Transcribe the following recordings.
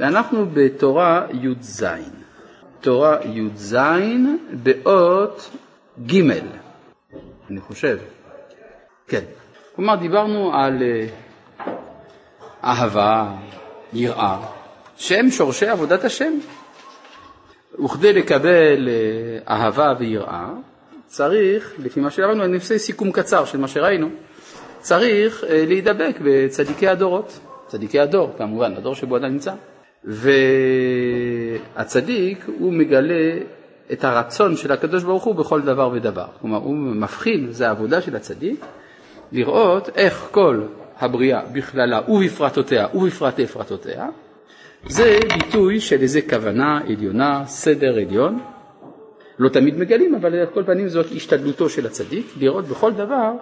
אנחנו בתורה י"ז, תורה י"ז באות ג', אני חושב. כן. כלומר, דיברנו על אה, אהבה, יראה, שהם שורשי עבודת השם. וכדי לקבל אה, אהבה ויראה, צריך, לפי מה שלמדנו, אני עושה סיכום קצר של מה שראינו, צריך אה, להידבק בצדיקי הדורות. צדיקי הדור, כמובן, הדור שבו אדם נמצא. והצדיק, הוא מגלה את הרצון של הקדוש ברוך הוא בכל דבר ודבר. כלומר, הוא מבחין, זה העבודה של הצדיק, לראות איך כל הבריאה בכללה ובפרטותיה ובפרטי פרטותיה, זה ביטוי של איזה כוונה עליונה, סדר עליון. לא תמיד מגלים, אבל על כל פנים זאת השתדלותו של הצדיק, לראות בכל דבר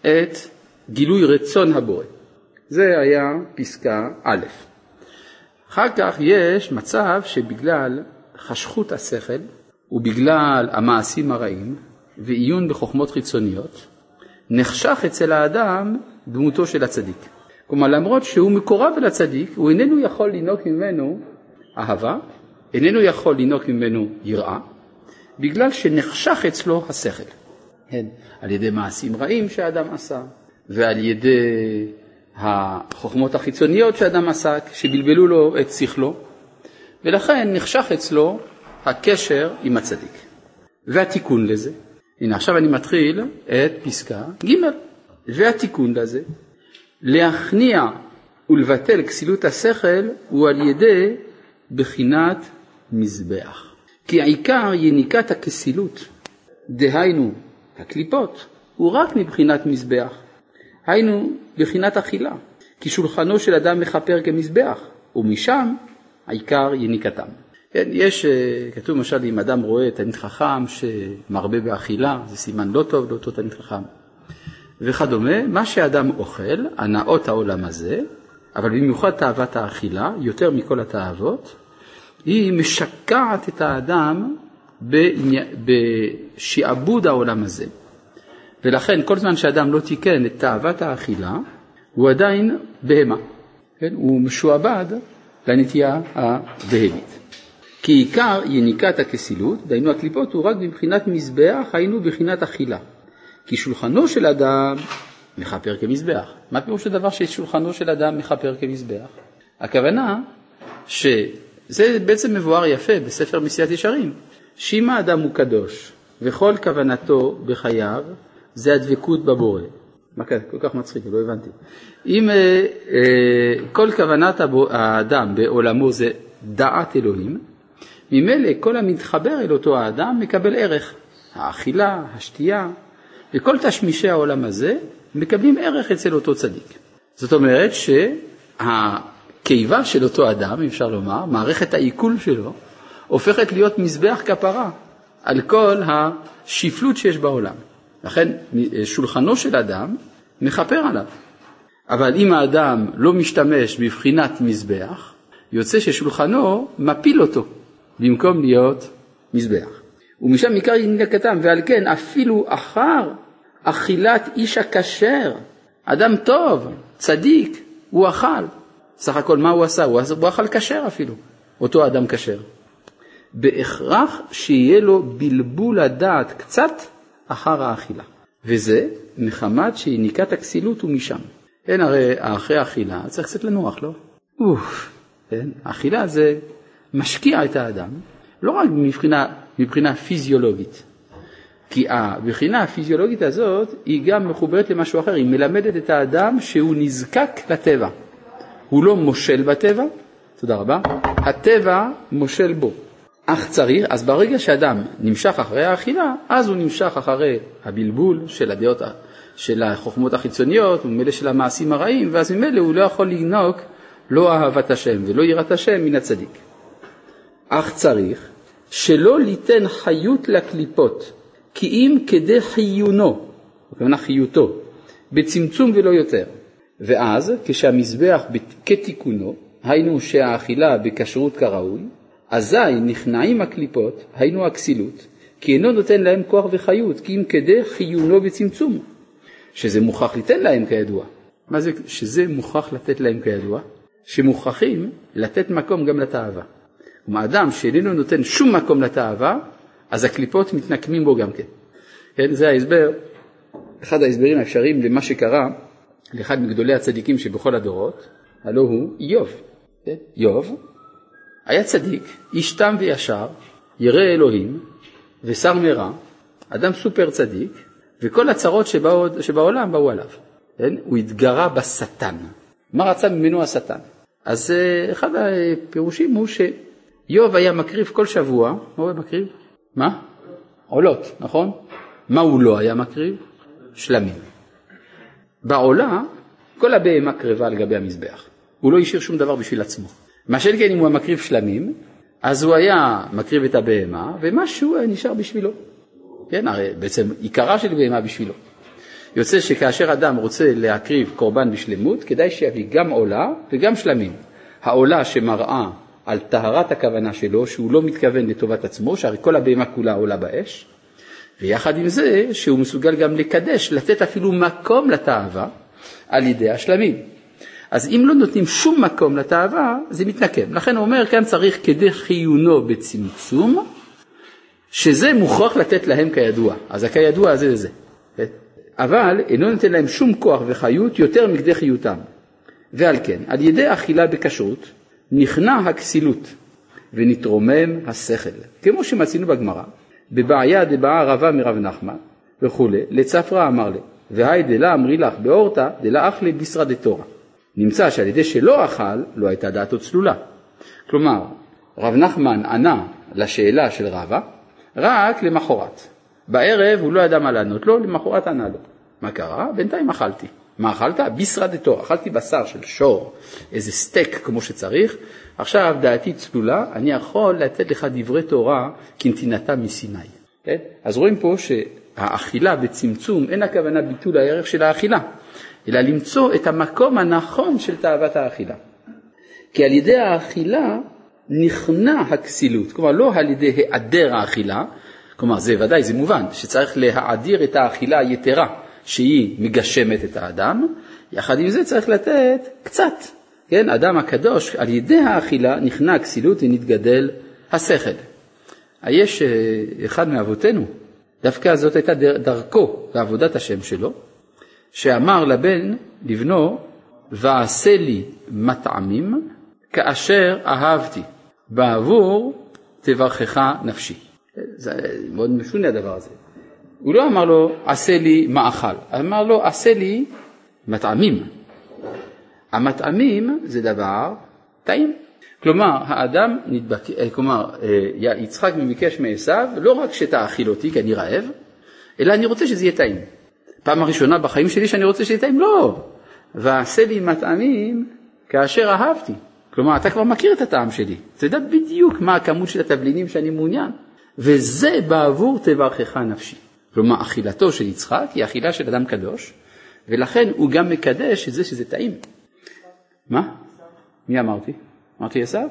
את גילוי רצון הבורא. זה היה פסקה א'. אחר כך יש מצב שבגלל חשכות השכל ובגלל המעשים הרעים ועיון בחוכמות חיצוניות, נחשך אצל האדם דמותו של הצדיק. כלומר, למרות שהוא מקורב אל הצדיק, הוא איננו יכול לנהוג ממנו אהבה, איננו יכול לנהוג ממנו יראה, בגלל שנחשך אצלו השכל. על ידי מעשים רעים שאדם עשה, ועל ידי החוכמות החיצוניות שאדם עסק, שבלבלו לו את שכלו, ולכן נחשך אצלו הקשר עם הצדיק. והתיקון לזה, הנה עכשיו אני מתחיל את פסקה ג', והתיקון לזה, להכניע ולבטל כסילות השכל הוא על ידי בחינת מזבח. כי עיקר יניקת הכסילות, דהיינו הקליפות, הוא רק מבחינת מזבח. היינו בחינת אכילה, כי שולחנו של אדם מכפר כמזבח, ומשם העיקר יניקתם. כן, יש, אה, כתוב למשל, אם אדם רואה תלמיד חכם שמרבה באכילה, זה סימן לא טוב לאותו תלמיד חכם. וכדומה, מה שאדם אוכל, הנאות העולם הזה, אבל במיוחד תאוות האכילה, יותר מכל התאוות, היא משקעת את האדם בשעבוד העולם הזה. ולכן כל זמן שאדם לא תיקן את תאוות האכילה, הוא עדיין בהמה, כן? הוא משועבד לנטייה הבהמית. כי עיקר יניקת הכסילות, דהיינו הקליפות, הוא רק מבחינת מזבח, היינו בבחינת אכילה. כי שולחנו של אדם מכפר כמזבח. מה פירוש הדבר ששולחנו של אדם מכפר כמזבח? הכוונה שזה בעצם מבואר יפה בספר מסיעת ישרים, שאם האדם הוא קדוש וכל כוונתו בחייו זה הדבקות בבורא. מה כאן? כל כך מצחיק, לא הבנתי. אם אה, אה, כל כוונת האדם בעולמו זה דעת אלוהים, ממילא כל המתחבר אל אותו האדם מקבל ערך. האכילה, השתייה, וכל תשמישי העולם הזה מקבלים ערך אצל אותו צדיק. זאת אומרת שהקיבה של אותו אדם, אפשר לומר, מערכת העיכול שלו, הופכת להיות מזבח כפרה על כל השפלות שיש בעולם. לכן שולחנו של אדם מכפר עליו. אבל אם האדם לא משתמש בבחינת מזבח, יוצא ששולחנו מפיל אותו במקום להיות מזבח. ומשם עיקר ינקתם, ועל כן אפילו אחר אכילת איש הכשר, אדם טוב, צדיק, הוא אכל. סך הכל מה הוא עשה? הוא, הוא אכל כשר אפילו, אותו אדם כשר. בהכרח שיהיה לו בלבול הדעת קצת אחר האכילה. וזה מחמת שיניקת הכסילות הוא משם. כן, הרי אחרי האכילה צריך קצת לנוח, לא? אוף, כן, האכילה זה משקיע את האדם, לא רק מבחינה, מבחינה פיזיולוגית, כי הבחינה הפיזיולוגית הזאת היא גם מחוברת למשהו אחר, היא מלמדת את האדם שהוא נזקק לטבע. הוא לא מושל בטבע, תודה רבה, הטבע מושל בו. אך צריך, אז ברגע שאדם נמשך אחרי האכילה, אז הוא נמשך אחרי הבלבול של הדעות, של החוכמות החיצוניות, וממילא של המעשים הרעים, ואז ממילא הוא לא יכול לנהוג לא אהבת השם ולא יראת השם מן הצדיק. אך צריך שלא ליתן חיות לקליפות, כי אם כדי חיונו, הכוונה חיותו, בצמצום ולא יותר. ואז כשהמזבח כתיקונו, היינו שהאכילה בכשרות כראוי, אזי נכנעים הקליפות, היינו הכסילות, כי אינו נותן להם כוח וחיות, כי אם כדי חיונו וצמצום, שזה מוכרח ליתן להם כידוע. מה זה שזה מוכרח לתת להם כידוע? שמוכרחים לתת מקום גם לתאווה. כלומר, אדם שאיננו נותן שום מקום לתאווה, אז הקליפות מתנקמים בו גם כן. כן, זה ההסבר, אחד ההסברים האפשריים למה שקרה לאחד מגדולי הצדיקים שבכל הדורות, הלא הוא איוב. כן? איוב היה צדיק, איש תם וישר, ירא אלוהים ושר מרע, אדם סופר צדיק, וכל הצרות שבא, שבעולם באו עליו. כן? הוא התגרה בשטן. מה רצה ממנו השטן? אז אה, אחד הפירושים הוא שאיוב היה מקריב כל שבוע, מה הוא היה מקריב? מה? עולות, נכון? מה הוא לא היה מקריב? שלמים. בעולה כל הבהמה קרבה על גבי המזבח. הוא לא השאיר שום דבר בשביל עצמו. מה שאין כן אם הוא מקריב שלמים, אז הוא היה מקריב את הבהמה, ומשהו נשאר בשבילו. כן, הרי בעצם עיקרה של בהמה בשבילו. יוצא שכאשר אדם רוצה להקריב קורבן בשלמות, כדאי שיביא גם עולה וגם שלמים. העולה שמראה על טהרת הכוונה שלו, שהוא לא מתכוון לטובת עצמו, שהרי כל הבהמה כולה עולה באש, ויחד עם זה שהוא מסוגל גם לקדש, לתת אפילו מקום לתאווה על ידי השלמים. אז אם לא נותנים שום מקום לתאווה, זה מתנקם. לכן הוא אומר, כאן צריך כדי חיונו בצמצום, שזה מוכרח לתת להם כידוע. אז הכידוע זה זה. אבל אינו נותן להם שום כוח וחיות יותר מכדי חיותם. ועל כן, על ידי אכילה בכשרות, נכנע הכסילות ונתרומם השכל. כמו שמצינו בגמרא, בבעיה דבעה רבה מרב נחמן וכולי, לצפרא אמר לי, והי דלה אמרי לך באורתא דלה אכלי ביסרא דתורא. נמצא שעל ידי שלא אכל, לא הייתה דעתו צלולה. כלומר, רב נחמן ענה לשאלה של רבא רק למחרת. בערב הוא לא ידע מה לענות לו, למחרת ענה לו. מה קרה? בינתיים אכלתי. מה אכלת? ביסרא דתורא, אכלתי בשר של שור, איזה סטייק כמו שצריך, עכשיו דעתי צלולה, אני יכול לתת לך דברי תורה כנתינתה מסיני. כן? אז רואים פה שהאכילה בצמצום, אין הכוונה ביטול הערך של האכילה, אלא למצוא את המקום הנכון של תאוות האכילה. כי על ידי האכילה נכנע הכסילות, כלומר לא על ידי היעדר האכילה, כלומר זה ודאי, זה מובן, שצריך להאדיר את האכילה היתרה שהיא מגשמת את האדם, יחד עם זה צריך לתת קצת, כן, אדם הקדוש על ידי האכילה נכנע הכסילות ונתגדל השכל. יש אה, אחד מאבותינו, דווקא זאת הייתה דרכו בעבודת השם שלו, שאמר לבן, לבנו, ועשה לי מטעמים כאשר אהבתי, בעבור תברכך נפשי. זה מאוד משונה הדבר הזה. הוא לא אמר לו, עשה לי מאכל, אמר לו, עשה לי מטעמים. המטעמים זה דבר טעים. כלומר, האדם נדבק, אה, כלומר, אה, יצחק מביקש מעשו, לא רק שתאכיל אותי כי אני רעב, אלא אני רוצה שזה יהיה טעים. פעם הראשונה בחיים שלי שאני רוצה טעים, לא. ועשה לי מטעמים כאשר אהבתי. כלומר, אתה כבר מכיר את הטעם שלי, אתה יודע בדיוק מה הכמות של התבלינים שאני מעוניין, וזה בעבור תברכך נפשי. כלומר, אכילתו של יצחק היא אכילה של אדם קדוש, ולכן הוא גם מקדש את זה שזה טעים. מה? מי אמרתי? אמרתי עשיו?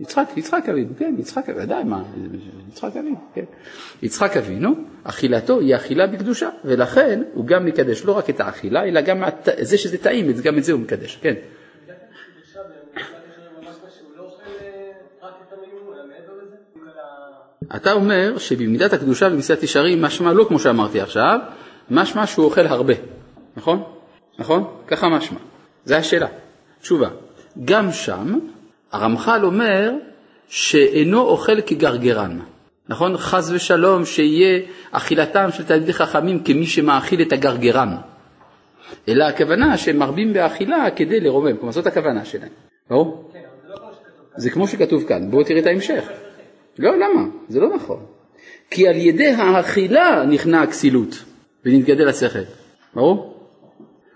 יצחק, יצחק אבינו, כן, יצחק אבינו, ודאי, מה, יצחק אבינו, כן. יצחק אבינו, אכילתו היא אכילה בקדושה, ולכן הוא גם מקדש לא רק את האכילה, אלא גם את, זה שזה טעים, גם את זה הוא מקדש, כן. אתה אומר שבמידת הקדושה במסיעת ישרים משמע לא כמו שאמרתי עכשיו, משמע שהוא אוכל הרבה, נכון? נכון? ככה משמע. זו השאלה. תשובה. גם שם הרמח"ל אומר שאינו אוכל כגרגרן, נכון? חס ושלום שיהיה אכילתם של תלמידי חכמים כמי שמאכיל את הגרגרן. אלא הכוונה שהם מרבים באכילה כדי לרומם, כלומר זאת הכוונה שלהם, ברור? כן, זה, כמו שכתוב כאן, בואו תראה את ההמשך. לא, למה? זה לא נכון. כי על ידי האכילה נכנע הכסילות ונתגדל השכל, ברור?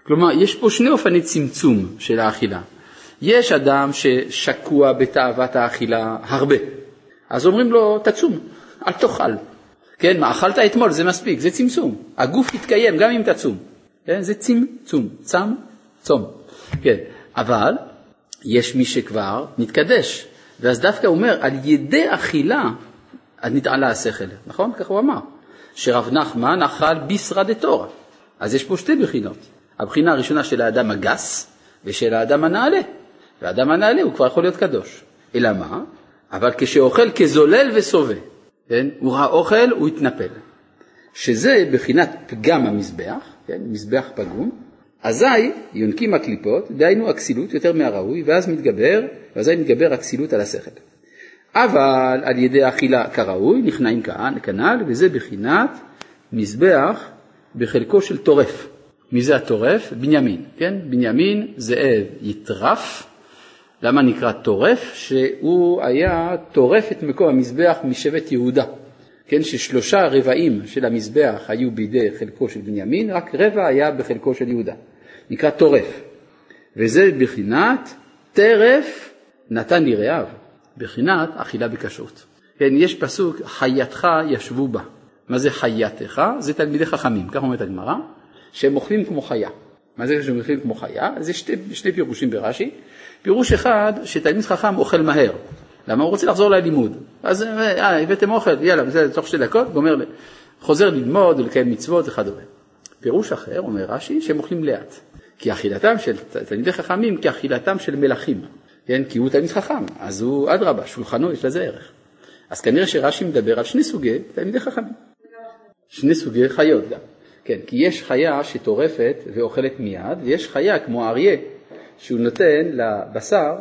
כלומר, יש פה שני אופני צמצום של האכילה. יש אדם ששקוע בתאוות האכילה הרבה, אז אומרים לו, תצום, אל תאכל. כן, מה אכלת אתמול, זה מספיק, זה צמצום. הגוף יתקיים גם אם תצום. כן, זה צמצום, צם, צום. כן, אבל יש מי שכבר מתקדש, ואז דווקא אומר, על ידי אכילה נתעלה השכל, נכון? כך הוא אמר. שרב נחמן אכל ביסרא דתורא. אז יש פה שתי בחינות. הבחינה הראשונה של האדם הגס ושל האדם הנעלה. והאדם הנעלה הוא כבר יכול להיות קדוש. אלא מה? אבל כשאוכל כזולל וסובה, כן? הוא ראה אוכל, הוא התנפל. שזה בחינת פגם המזבח, כן? מזבח פגום, אזי יונקים הקליפות, דהיינו הכסילות יותר מהראוי, ואז מתגבר, ואזי מתגבר הכסילות על השכל. אבל על ידי אכילה כראוי נכנעים כנ"ל, וזה בחינת מזבח בחלקו של טורף. מי זה הטורף? בנימין, כן? בנימין זאב יטרף. למה נקרא טורף? שהוא היה טורף את מקום המזבח משבט יהודה. כן, ששלושה רבעים של המזבח היו בידי חלקו של בנימין, רק רבע היה בחלקו של יהודה. נקרא טורף. וזה בחינת טרף נתן לי רעיו, בחינת אכילה בכשרות. כן, יש פסוק, חייתך ישבו בה. מה זה חייתך? זה תלמידי חכמים, כך אומרת הגמרא, שהם אוכלים כמו חיה. מה זה אוכלים כמו חיה? זה שתי, שני פירושים ברש"י. פירוש אחד, שתלמיד חכם אוכל מהר. למה הוא רוצה לחזור ללימוד? אז אה, הבאתם אוכל, יאללה, בסדר, תוך שתי דקות, גומר, חוזר ללמוד ולקיים מצוות וכדומה. פירוש אחר, אומר רש"י, שהם אוכלים לאט. כי אכילתם של תלמידי חכמים כאכילתם של מלכים, כן? כי הוא תלמיד חכם, אז הוא אדרבה, שולחנו יש לזה ערך. אז כנראה שרש"י מדבר על שני סוגי תלמידי חכמים. שני סוגי חיות גם. כן, כי יש חיה שטורפת ואוכלת מיד, ויש חיה כמו אריה, שהוא נותן לבשר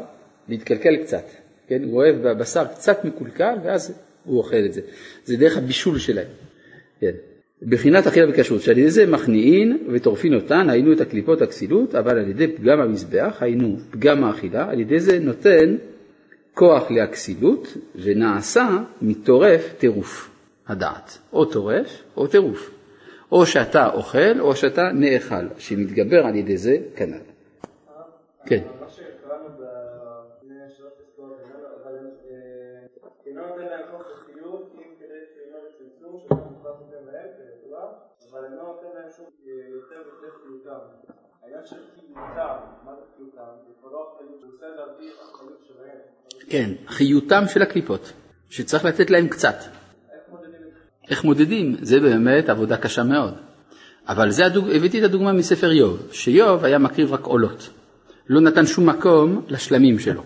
להתקלקל קצת. כן, הוא אוהב בבשר קצת מקולקל, ואז הוא אוכל את זה. זה דרך הבישול שלהם. כן. בחינת אכילה בכשרות, שעל ידי זה מכניעין וטורפין אותן, היינו את הקליפות הכסילות, אבל על ידי פגם המזבח, היינו פגם האכילה, על ידי זה נותן כוח להכסילות, ונעשה מטורף טירוף הדעת, או טורף או טירוף, או שאתה אוכל או שאתה נאכל, שמתגבר על ידי זה כנ"ל. כן. כן, חיותם של הקליפות, שצריך לתת להם קצת. איך מודדים? זה באמת עבודה קשה מאוד. אבל זה הדוג... הבאתי את הדוגמה מספר איוב, שאיוב היה מקריב רק עולות. לא נתן שום מקום לשלמים שלו.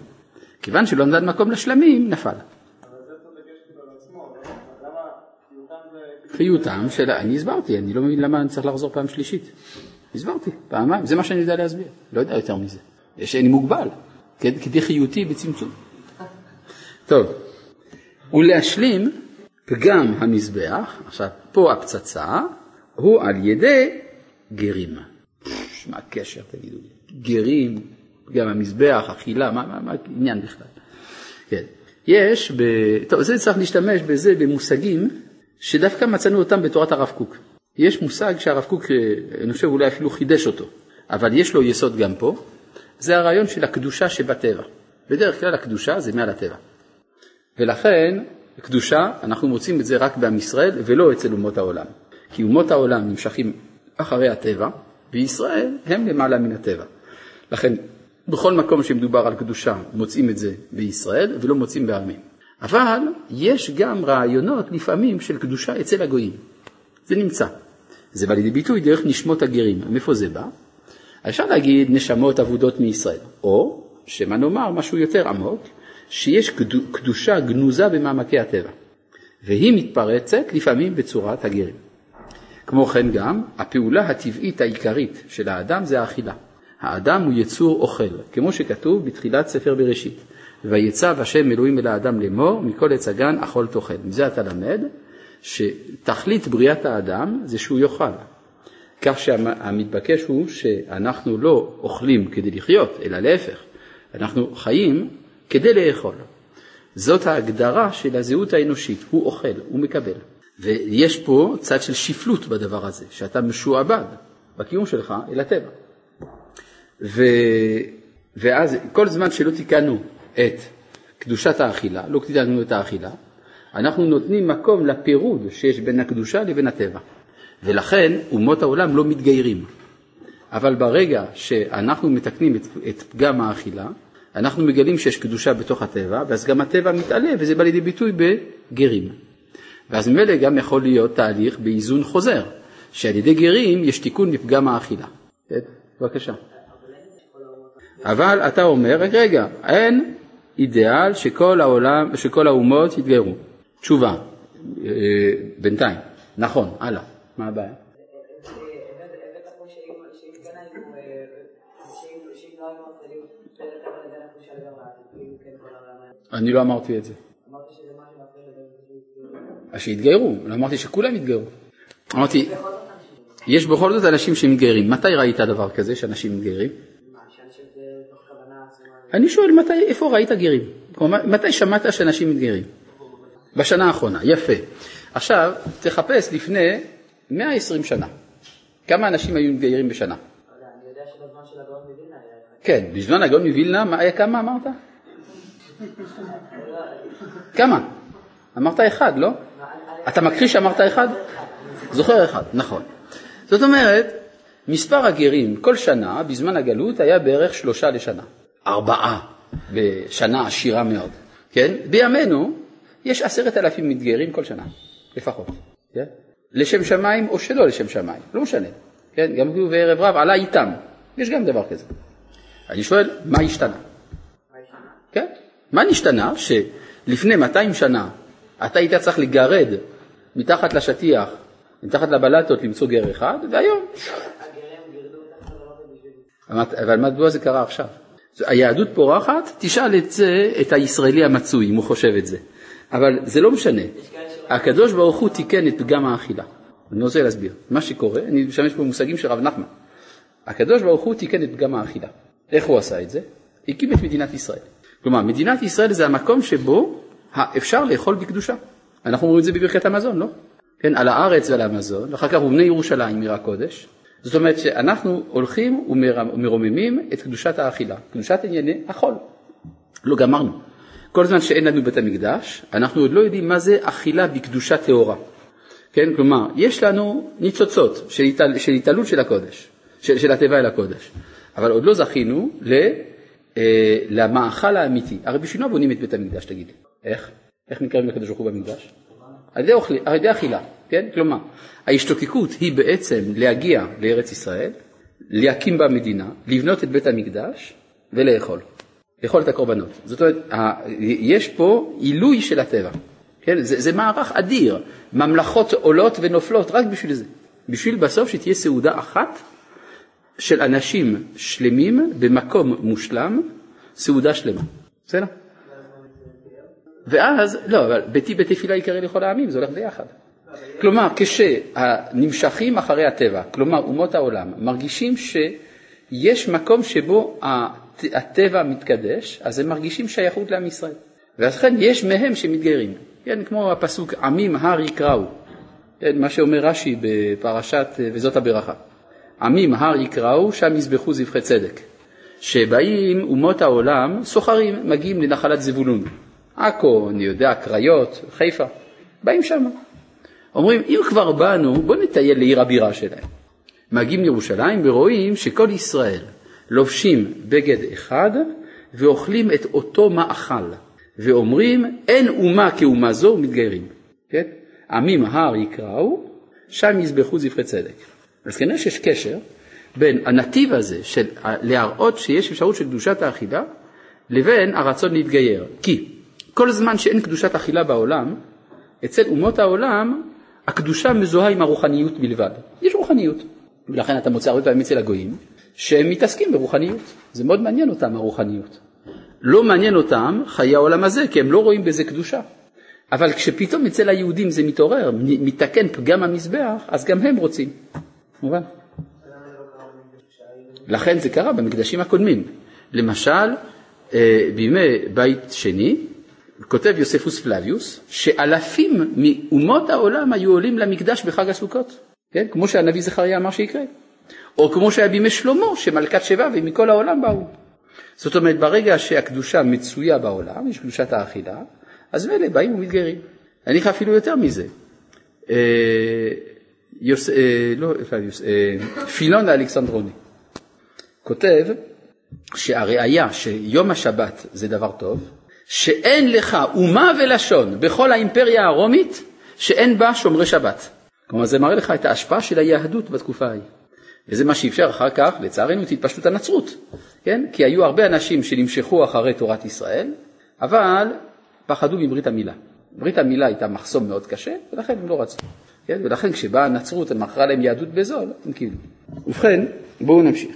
כיוון שלא נתן מקום לשלמים, נפל. חיותם של... אני הסברתי, אני לא מבין למה אני צריך לחזור פעם שלישית. הסברתי, פעמיים, זה מה שאני יודע להסביר, לא יודע יותר מזה. יש, אני מוגבל, כדי חיותי בצמצום. טוב, ולהשלים פגם המזבח, עכשיו פה הפצצה, הוא על ידי גרים. מה הקשר תגידו לי? גרים, פגם המזבח, אכילה, מה, העניין בכלל? כן. יש, ב... טוב, זה צריך להשתמש בזה במושגים שדווקא מצאנו אותם בתורת הרב קוק. יש מושג שהרב קוק, אה, אני חושב אולי אפילו חידש אותו, אבל יש לו יסוד גם פה, זה הרעיון של הקדושה שבטבע. בדרך כלל הקדושה זה מעל הטבע. ולכן קדושה, אנחנו מוצאים את זה רק בעם ישראל ולא אצל אומות העולם. כי אומות העולם נמשכים אחרי הטבע, וישראל הם למעלה מן הטבע. לכן בכל מקום שמדובר על קדושה מוצאים את זה בישראל ולא מוצאים בעמים. אבל יש גם רעיונות לפעמים של קדושה אצל הגויים. זה נמצא. זה בא לידי ביטוי דרך נשמות הגרים. מאיפה זה בא? אפשר להגיד נשמות אבודות מישראל, או שמא נאמר משהו יותר עמוק, שיש קדושה גנוזה במעמקי הטבע, והיא מתפרצת לפעמים בצורת הגרים. כמו כן גם, הפעולה הטבעית העיקרית של האדם זה האכילה. האדם הוא יצור אוכל, כמו שכתוב בתחילת ספר בראשית, ויצב השם אלוהים אל האדם לאמור, מכל עץ הגן אכול תאכל. מזה אתה למד שתכלית בריאת האדם זה שהוא יאכל. כך שהמתבקש הוא שאנחנו לא אוכלים כדי לחיות, אלא להפך, אנחנו חיים כדי לאכול. זאת ההגדרה של הזהות האנושית, הוא אוכל, הוא מקבל. ויש פה צד של שפלות בדבר הזה, שאתה משועבד בקיום שלך אל הטבע. ו... ואז כל זמן שלא תיקנו את קדושת האכילה, לא תיקנו את האכילה, אנחנו נותנים מקום לפירוד שיש בין הקדושה לבין הטבע. ולכן אומות העולם לא מתגיירים. אבל ברגע שאנחנו מתקנים את, את פגם האכילה, אנחנו מגלים שיש קדושה בתוך הטבע, ואז גם הטבע מתעלה, וזה בא לידי ביטוי בגרים. ואז ממילא גם יכול להיות תהליך באיזון חוזר, שעל ידי גרים יש תיקון בפגם האכילה. כן, בבקשה. אבל אתה אומר, רק רגע, אין אידיאל שכל העולם, שכל האומות יתגיירו. תשובה, אה, בינתיים, נכון, הלאה, מה הבעיה? אני לא אמרתי את זה. אז שיתגיירו, לא אמרתי שכולם יתגיירו. אמרתי, יש בכל זאת אנשים שמתגיירים. מתי ראית דבר כזה שאנשים מתגיירים? אני שואל, מתי, איפה ראית גרים? מתי שמעת שאנשים מתגיירים? בשנה האחרונה, יפה. עכשיו, תחפש לפני 120 שנה. כמה אנשים היו מתגיירים בשנה? כן, בזמן הגאון מווילנה, כמה אמרת? כמה? אמרת אחד, לא? אתה מכחיש שאמרת אחד? זוכר אחד, נכון. זאת אומרת, מספר הגרים כל שנה בזמן הגלות היה בערך שלושה לשנה. ארבעה בשנה עשירה מאוד, כן? בימינו יש עשרת אלפים מתגיירים כל שנה, לפחות, כן? לשם שמיים או שלא לשם שמיים, לא משנה, כן? גם הוא וערב רב עלה איתם, יש גם דבר כזה. אני שואל, מה השתנה? כן? מה נשתנה שלפני 200 שנה אתה היית צריך לגרד מתחת לשטיח, מתחת לבלטות למצוא גר אחד, והיום... אבל מדוע זה קרה עכשיו? היהדות פורחת, תשאל את זה, את הישראלי המצוי, אם הוא חושב את זה. אבל זה לא משנה. הקדוש ברוך הוא תיקן את פגם האכילה. אני רוצה להסביר. מה שקורה, אני משמש פה במושגים של רב נחמן. הקדוש ברוך הוא תיקן את פגם האכילה. איך הוא עשה את זה? הקים את מדינת ישראל. כלומר, מדינת ישראל זה המקום שבו אפשר לאכול בקדושה. אנחנו אומרים את זה בברכת המזון, לא? כן, על הארץ ועל המזון, ואחר כך ובני ירושלים עיר הקודש. זאת אומרת שאנחנו הולכים ומרוממים את קדושת האכילה, קדושת ענייני החול. לא גמרנו. כל זמן שאין לנו בית המקדש, אנחנו עוד לא יודעים מה זה אכילה בקדושה טהורה. כן, כלומר, יש לנו ניצוצות של, התעל, של התעלות של הקודש, של, של התיבה אל הקודש, אבל עוד לא זכינו ל, אה, למאכל האמיתי. הרי בשביל מה בונים את בית המקדש, תגיד? איך? איך מתקרבים לקדוש ברוך הוא במקדש? על ידי, אוכל, על ידי אכילה, כן? כלומר, ההשתוקקות היא בעצם להגיע לארץ ישראל, להקים בה מדינה, לבנות את בית המקדש ולאכול. לאכול את הקורבנות. זאת אומרת, יש פה עילוי של הטבע. כן? זה, זה מערך אדיר. ממלכות עולות ונופלות רק בשביל זה. בשביל בסוף שתהיה סעודה אחת של אנשים שלמים במקום מושלם, סעודה שלמה. בסדר? ואז, לא, אבל ביתי בית תפילה יקרא לכל העמים, זה הולך ביחד. כלומר, כשנמשכים אחרי הטבע, כלומר אומות העולם, מרגישים שיש מקום שבו הטבע מתקדש, אז הם מרגישים שייכות לעם ישראל. ולכן יש מהם שמתגיירים. כן, כמו הפסוק עמים הר יקראו, כן, מה שאומר רש"י בפרשת וזאת הברכה. עמים הר יקראו, שם יזבחו זבחי צדק. שבאים אומות העולם, סוחרים, מגיעים לנחלת זבולון. עכו, אני יודע, קריות, חיפה, באים שם. אומרים, אם כבר באנו, בואו נטייל לעיר הבירה שלהם. מגיעים לירושלים ורואים שכל ישראל לובשים בגד אחד ואוכלים את אותו מאכל, ואומרים, אין אומה כאומה זו ומתגיירים. כן? עמים הר יקראו, שם יזבחו זבחי צדק. אז כנראה שיש קשר בין הנתיב הזה של להראות שיש אפשרות של קדושת האכילה לבין הרצון להתגייר. כי כל זמן שאין קדושת אכילה בעולם, אצל אומות העולם הקדושה מזוהה עם הרוחניות בלבד. יש רוחניות. ולכן אתה מוצא הרבה פעמים אצל הגויים שהם מתעסקים ברוחניות. זה מאוד מעניין אותם הרוחניות. לא מעניין אותם חיי העולם הזה, כי הם לא רואים בזה קדושה. אבל כשפתאום אצל היהודים זה מתעורר, מתקן פגם המזבח, אז גם הם רוצים. מובן? לכן זה קרה במקדשים הקודמים. למשל, אה, בימי בית שני, כותב יוספוס פלביוס, שאלפים מאומות העולם היו עולים למקדש בחג הסוכות, כן? כמו שהנביא זכריה אמר שיקרה. או כמו שהיה בימי שלמה, שמלכת שבא ומכל העולם באו. זאת אומרת, ברגע שהקדושה מצויה בעולם, יש קדושת האכילה, אז מילא באים ומתגיירים. אני אגיד אפילו יותר מזה. יוס, אה, לא, פלביוס, אה, פילון האלכסנדרוני כותב שהראיה שיום השבת זה דבר טוב, שאין לך אומה ולשון בכל האימפריה הרומית שאין בה שומרי שבת. כלומר זה מראה לך את ההשפעה של היהדות בתקופה ההיא. וזה מה שאפשר אחר כך, לצערנו, את התפשטות הנצרות. כן? כי היו הרבה אנשים שנמשכו אחרי תורת ישראל, אבל פחדו מברית המילה. ברית המילה הייתה מחסום מאוד קשה, ולכן הם לא רצו. כן? ולכן כשבאה הנצרות ומכרה להם יהדות בזול, הם קיבלו. ובכן, בואו נמשיך.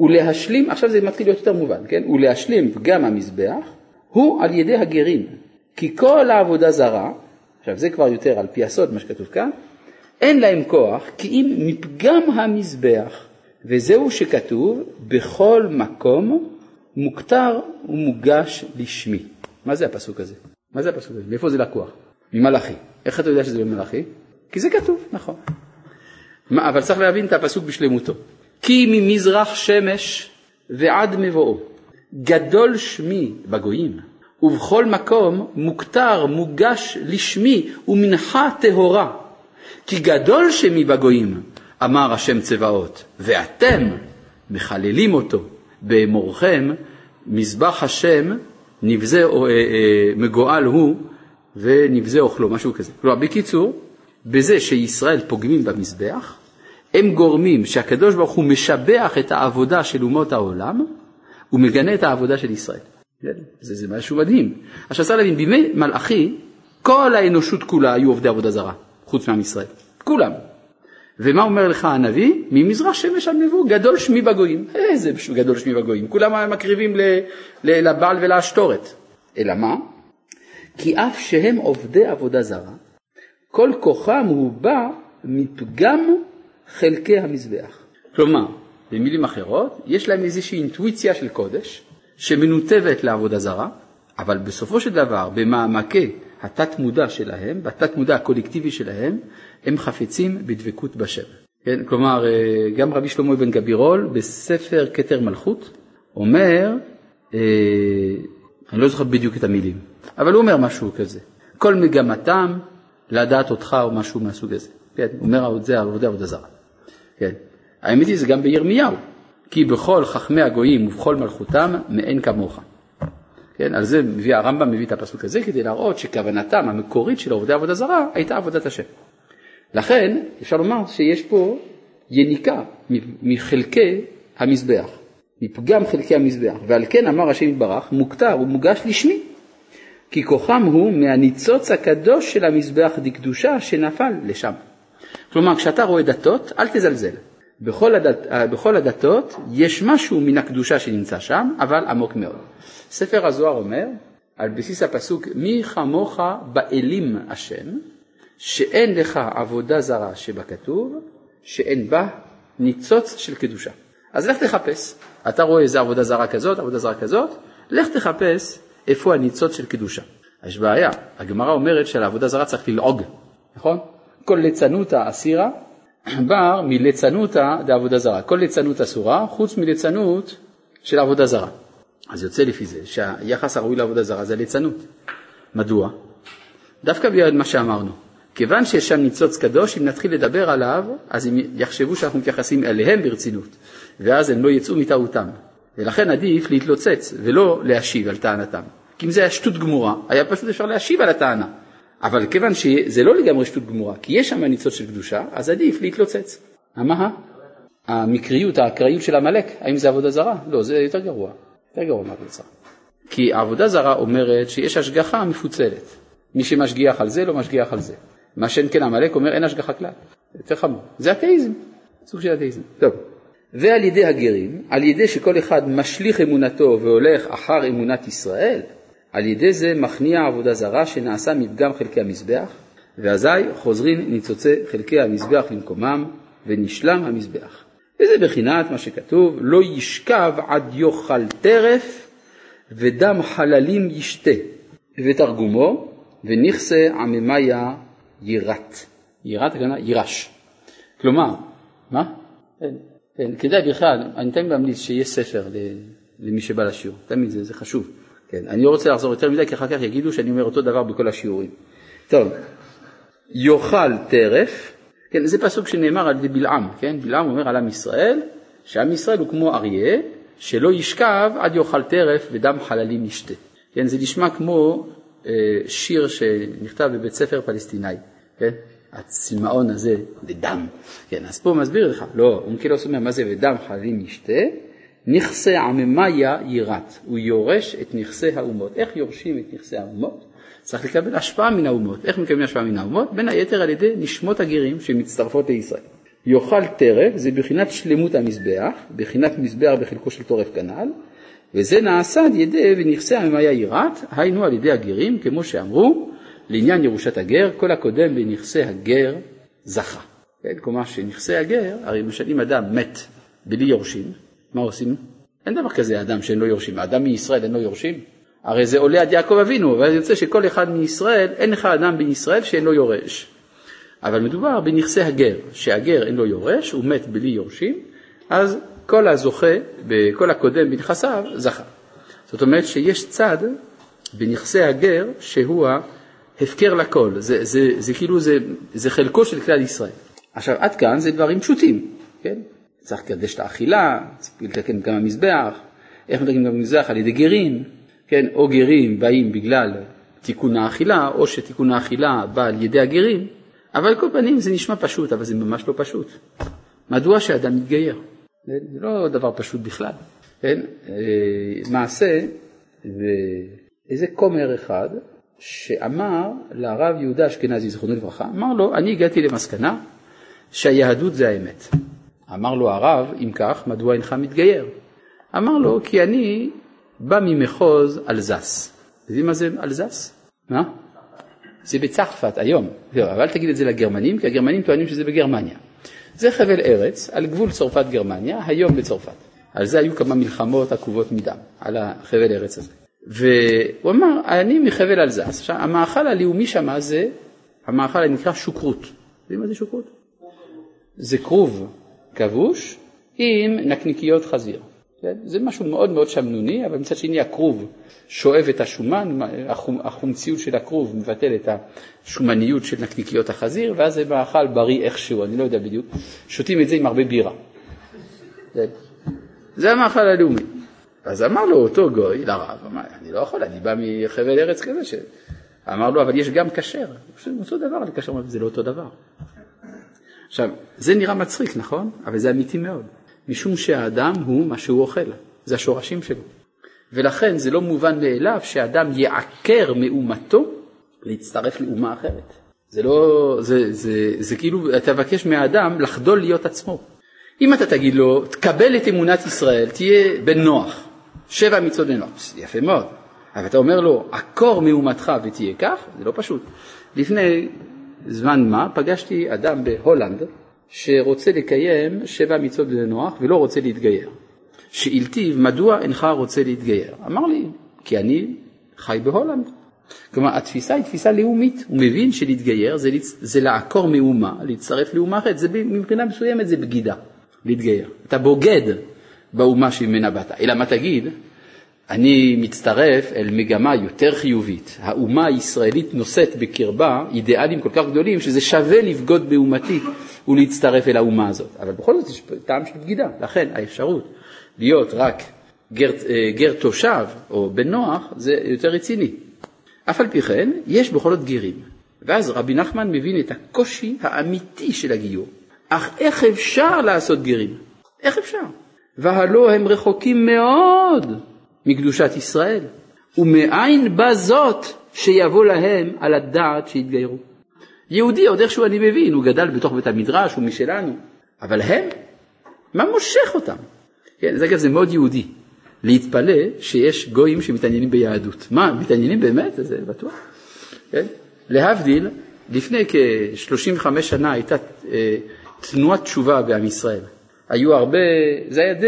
ולהשלים, עכשיו זה מתחיל להיות יותר מובן, כן? ולהשלים פגם המזבח הוא על ידי הגרים. כי כל העבודה זרה, עכשיו זה כבר יותר על פי הסוד מה שכתוב כאן, אין להם כוח כי אם מפגם המזבח, וזהו שכתוב בכל מקום מוכתר ומוגש לשמי. מה זה הפסוק הזה? מה זה הפסוק הזה? מאיפה זה לקוח? ממלאכי. איך אתה יודע שזה ממלאכי? כי זה כתוב, נכון. מה, אבל צריך להבין את הפסוק בשלמותו. כי ממזרח שמש ועד מבואו גדול שמי בגויים ובכל מקום מוכתר מוגש לשמי ומנחה טהורה כי גדול שמי בגויים אמר השם צבאות ואתם מחללים אותו באמורכם מזבח השם נבזה אה, אה, מגואל הוא ונבזה אוכלו משהו כזה. כלומר בקיצור בזה שישראל פוגמים במזבח הם גורמים שהקדוש ברוך הוא משבח את העבודה של אומות העולם ומגנה את העבודה של ישראל. זה, זה משהו מדהים. עכשיו צריך להבין, בימי מלאכי כל האנושות כולה היו עובדי עבודה זרה, חוץ מעם ישראל. כולם. ומה אומר לך הנביא? ממזרח שמש עד מבוא, גדול שמי בגויים. איזה גדול שמי בגויים? כולם מקריבים לבעל ולאשתורת. אלא מה? כי אף שהם עובדי עבודה זרה, כל כוחם הוא בא מפגם חלקי המזבח. כלומר, במילים אחרות, יש להם איזושהי אינטואיציה של קודש שמנותבת לעבודה זרה, אבל בסופו של דבר, במעמקי התת מודע שלהם, בתת מודע הקולקטיבי שלהם, הם חפצים בדבקות בשם. כן? כלומר, אה, גם רבי שלמה בן גבירול בספר כתר מלכות אומר, אה, אני לא זוכר בדיוק את המילים, אבל הוא אומר משהו כזה, כל מגמתם לדעת אותך או משהו מהסוג הזה. כן, אומר זה עבודה עבודה זרה. כן. האמת היא זה גם בירמיהו, כי בכל חכמי הגויים ובכל מלכותם מאין כמוך. כן, על זה מביא הרמב"ם מביא את הפסוק הזה כדי להראות שכוונתם המקורית של עובדי עבודה זרה הייתה עבודת השם. לכן אפשר לומר שיש פה יניקה מחלקי המזבח, מפגם חלקי המזבח, ועל כן אמר השם יתברך, מוכתר ומוגש לשמי, כי כוחם הוא מהניצוץ הקדוש של המזבח דקדושה שנפל לשם. כלומר, כשאתה רואה דתות, אל תזלזל. בכל, הדת, בכל הדתות יש משהו מן הקדושה שנמצא שם, אבל עמוק מאוד. ספר הזוהר אומר, על בסיס הפסוק מי כמוך באלים השם, שאין לך עבודה זרה שבכתוב, שאין בה ניצוץ של קדושה. אז לך תחפש. אתה רואה איזה עבודה זרה כזאת, עבודה זרה כזאת, לך תחפש איפה הניצוץ של קדושה. יש בעיה, הגמרא אומרת שעל עבודה זרה צריך ללעוג, נכון? כל ליצנותא אסירה בר מליצנותא דעבודה זרה. כל ליצנות אסורה חוץ מליצנות של עבודה זרה. אז יוצא לפי זה שהיחס הראוי לעבודה זרה זה ליצנות. מדוע? דווקא בגלל מה שאמרנו. כיוון שיש שם ניצוץ קדוש, אם נתחיל לדבר עליו, אז הם יחשבו שאנחנו מתייחסים אליהם ברצינות, ואז הם לא יצאו מטעותם. ולכן עדיף להתלוצץ ולא להשיב על טענתם. כי אם זה היה שטות גמורה, היה פשוט אפשר להשיב על הטענה. אבל כיוון שזה לא לגמרי שטות גמורה, כי יש שם ניצוץ של קדושה, אז עדיף להתלוצץ. מה? המקריות, האקראיות של עמלק, האם זה עבודה זרה? לא, זה יותר גרוע. יותר גרוע מהקבוצה. כי העבודה זרה אומרת שיש השגחה מפוצלת. מי שמשגיח על זה לא משגיח על זה. מה שאין כן עמלק אומר אין השגחה כלל. יותר חמור. זה אתאיזם, סוג של אתאיזם. טוב. ועל ידי הגרים, על ידי שכל אחד משליך אמונתו והולך אחר אמונת ישראל, על ידי זה מכניע עבודה זרה שנעשה מפגם חלקי המזבח, ואזי חוזרים ניצוצי חלקי המזבח למקומם ונשלם המזבח. וזה בחינת מה שכתוב, לא ישכב עד יאכל טרף ודם חללים ישתה. ותרגומו, ונכסה עממיה יירת. יירת הכוונה יירש. כלומר, מה? כן, כן, כדאי בכלל, אני תמיד ממליץ שיהיה ספר למי שבא לשיעור, תמיד זה, זה חשוב. כן, אני לא רוצה לחזור יותר מדי, כי אחר כך יגידו שאני אומר אותו דבר בכל השיעורים. טוב, יאכל טרף, כן, זה פסוק שנאמר על ידי בלעם, כן, בלעם אומר על עם ישראל, שעם ישראל הוא כמו אריה, שלא ישכב עד יאכל טרף ודם חללים ישתה. כן, זה נשמע כמו אה, שיר שנכתב בבית ספר פלסטיני, כן, הצמאון הזה ודם, כן, אז פה הוא מסביר לך, לא, הוא כאילו אומר מה זה ודם חללים ישתה, נכסי עממיה יירת, הוא יורש את נכסי האומות. איך יורשים את נכסי האומות? צריך לקבל השפעה מן האומות. איך מקבלים השפעה מן האומות? בין היתר על ידי נשמות הגרים שמצטרפות לישראל. יאכל טרף זה בחינת שלמות המזבח, בחינת מזבח בחלקו של טורף כנ"ל, וזה נעשה על ידי ונכסי עממיה יירת, היינו על ידי הגרים, כמו שאמרו, לעניין ירושת הגר, כל הקודם בנכסי הגר זכה. כן? כלומר שנכסי הגר, הרי למשל אם אדם מת בלי יורשים, מה עושים? אין דבר כזה אדם שאין לו יורשים, האדם מישראל אין לו יורשים? הרי זה עולה עד יעקב אבינו, ואז יוצא שכל אחד מישראל, אין לך אדם בישראל שאין לו יורש. אבל מדובר בנכסי הגר, שהגר אין לו יורש, הוא מת בלי יורשים, אז כל הזוכה, כל הקודם בנכסיו, זכה. זאת אומרת שיש צד בנכסי הגר שהוא ההפקר לכל, זה, זה, זה, זה כאילו זה, זה חלקו של כלל ישראל. עכשיו עד כאן זה דברים פשוטים, כן? צריך לקדש את האכילה, צריך לתקן גם המזבח, איך מתקנים גם המזבח על ידי גרים, כן? או גרים באים בגלל תיקון האכילה, או שתיקון האכילה בא על ידי הגרים, אבל על כל פנים זה נשמע פשוט, אבל זה ממש לא פשוט. מדוע שאדם יתגייר? זה לא דבר פשוט בכלל. כן? אה, מעשה, ואיזה כומר אחד שאמר לרב יהודה אשכנזי, זכרונו לברכה, אמר לו, אני הגעתי למסקנה שהיהדות זה האמת. אמר לו הרב, אם כך, מדוע אינך מתגייר? אמר לו, כי אני בא ממחוז אלזס. יודעים מה זה אלזס? מה? זה בצרפת היום, אבל אל תגיד את זה לגרמנים, כי הגרמנים טוענים שזה בגרמניה. זה חבל ארץ על גבול צרפת-גרמניה, היום בצרפת. על זה היו כמה מלחמות עקובות מדם, על החבל ארץ הזה. והוא אמר, אני מחבל אלזס. עכשיו, המאכל הלאומי שם זה המאכל הנקרא שוקרות. יודעים מה זה שוקרות? זה כרוב כבוש עם נקניקיות חזיר. זה משהו מאוד מאוד שמנוני, אבל מצד שני הכרוב שואב את השומן, החומ, החומציות של הכרוב מבטל את השומניות של נקניקיות החזיר, ואז זה מאכל בריא איכשהו, אני לא יודע בדיוק, שותים את זה עם הרבה בירה. זה המאכל הלאומי. אז אמר לו אותו גוי לרב, אמר, אני לא יכול, אני בא מחבל ארץ כזה, ש... אמר לו, אבל יש גם כשר, אותו דבר, זה לא אותו דבר. עכשיו, זה נראה מצחיק, נכון? אבל זה אמיתי מאוד. משום שהאדם הוא מה שהוא אוכל, זה השורשים שלו. ולכן זה לא מובן מאליו שאדם יעקר מאומתו להצטרף לאומה אחרת. זה לא, זה, זה, זה, זה כאילו, אתה מבקש מהאדם לחדול להיות עצמו. אם אתה תגיד לו, תקבל את אמונת ישראל, תהיה בן נוח, שבע מצוות בן יפה מאוד. אבל אתה אומר לו, עקור מאומתך ותהיה כך, זה לא פשוט. לפני זמן מה פגשתי אדם בהולנד שרוצה לקיים שבע מצוות בני נוח ולא רוצה להתגייר. שאלתיו, מדוע אינך רוצה להתגייר? אמר לי, כי אני חי בהולנד. כלומר, התפיסה היא תפיסה לאומית. הוא מבין שלהתגייר זה, זה לעקור מאומה, להצטרף לאומה אחרת. זה מבחינה מסוימת זה בגידה, להתגייר. אתה בוגד באומה שממנה באת. אלא מה תגיד? אני מצטרף אל מגמה יותר חיובית. האומה הישראלית נושאת בקרבה אידיאלים כל כך גדולים שזה שווה לבגוד באומתי ולהצטרף אל האומה הזאת. אבל בכל זאת יש טעם של בגידה. לכן האפשרות להיות רק גר, אה, גר תושב או בן נוח זה יותר רציני. אף על פי כן יש בכל זאת גרים. ואז רבי נחמן מבין את הקושי האמיתי של הגיור. אך איך אפשר לעשות גרים? איך אפשר? והלא הם רחוקים מאוד מקדושת ישראל, ומאין בא זאת שיבוא להם על הדעת שיתגיירו. יהודי, עוד איכשהו אני מבין, הוא גדל בתוך בית המדרש, הוא משלנו, אבל הם, מה מושך אותם? כן, זה אגב, זה מאוד יהודי, להתפלא שיש גויים שמתעניינים ביהדות. מה, מתעניינים באמת? זה בטוח. כן? להבדיל, לפני כ-35 שנה הייתה אה, תנועת תשובה בעם ישראל. היו הרבה, זה היה די,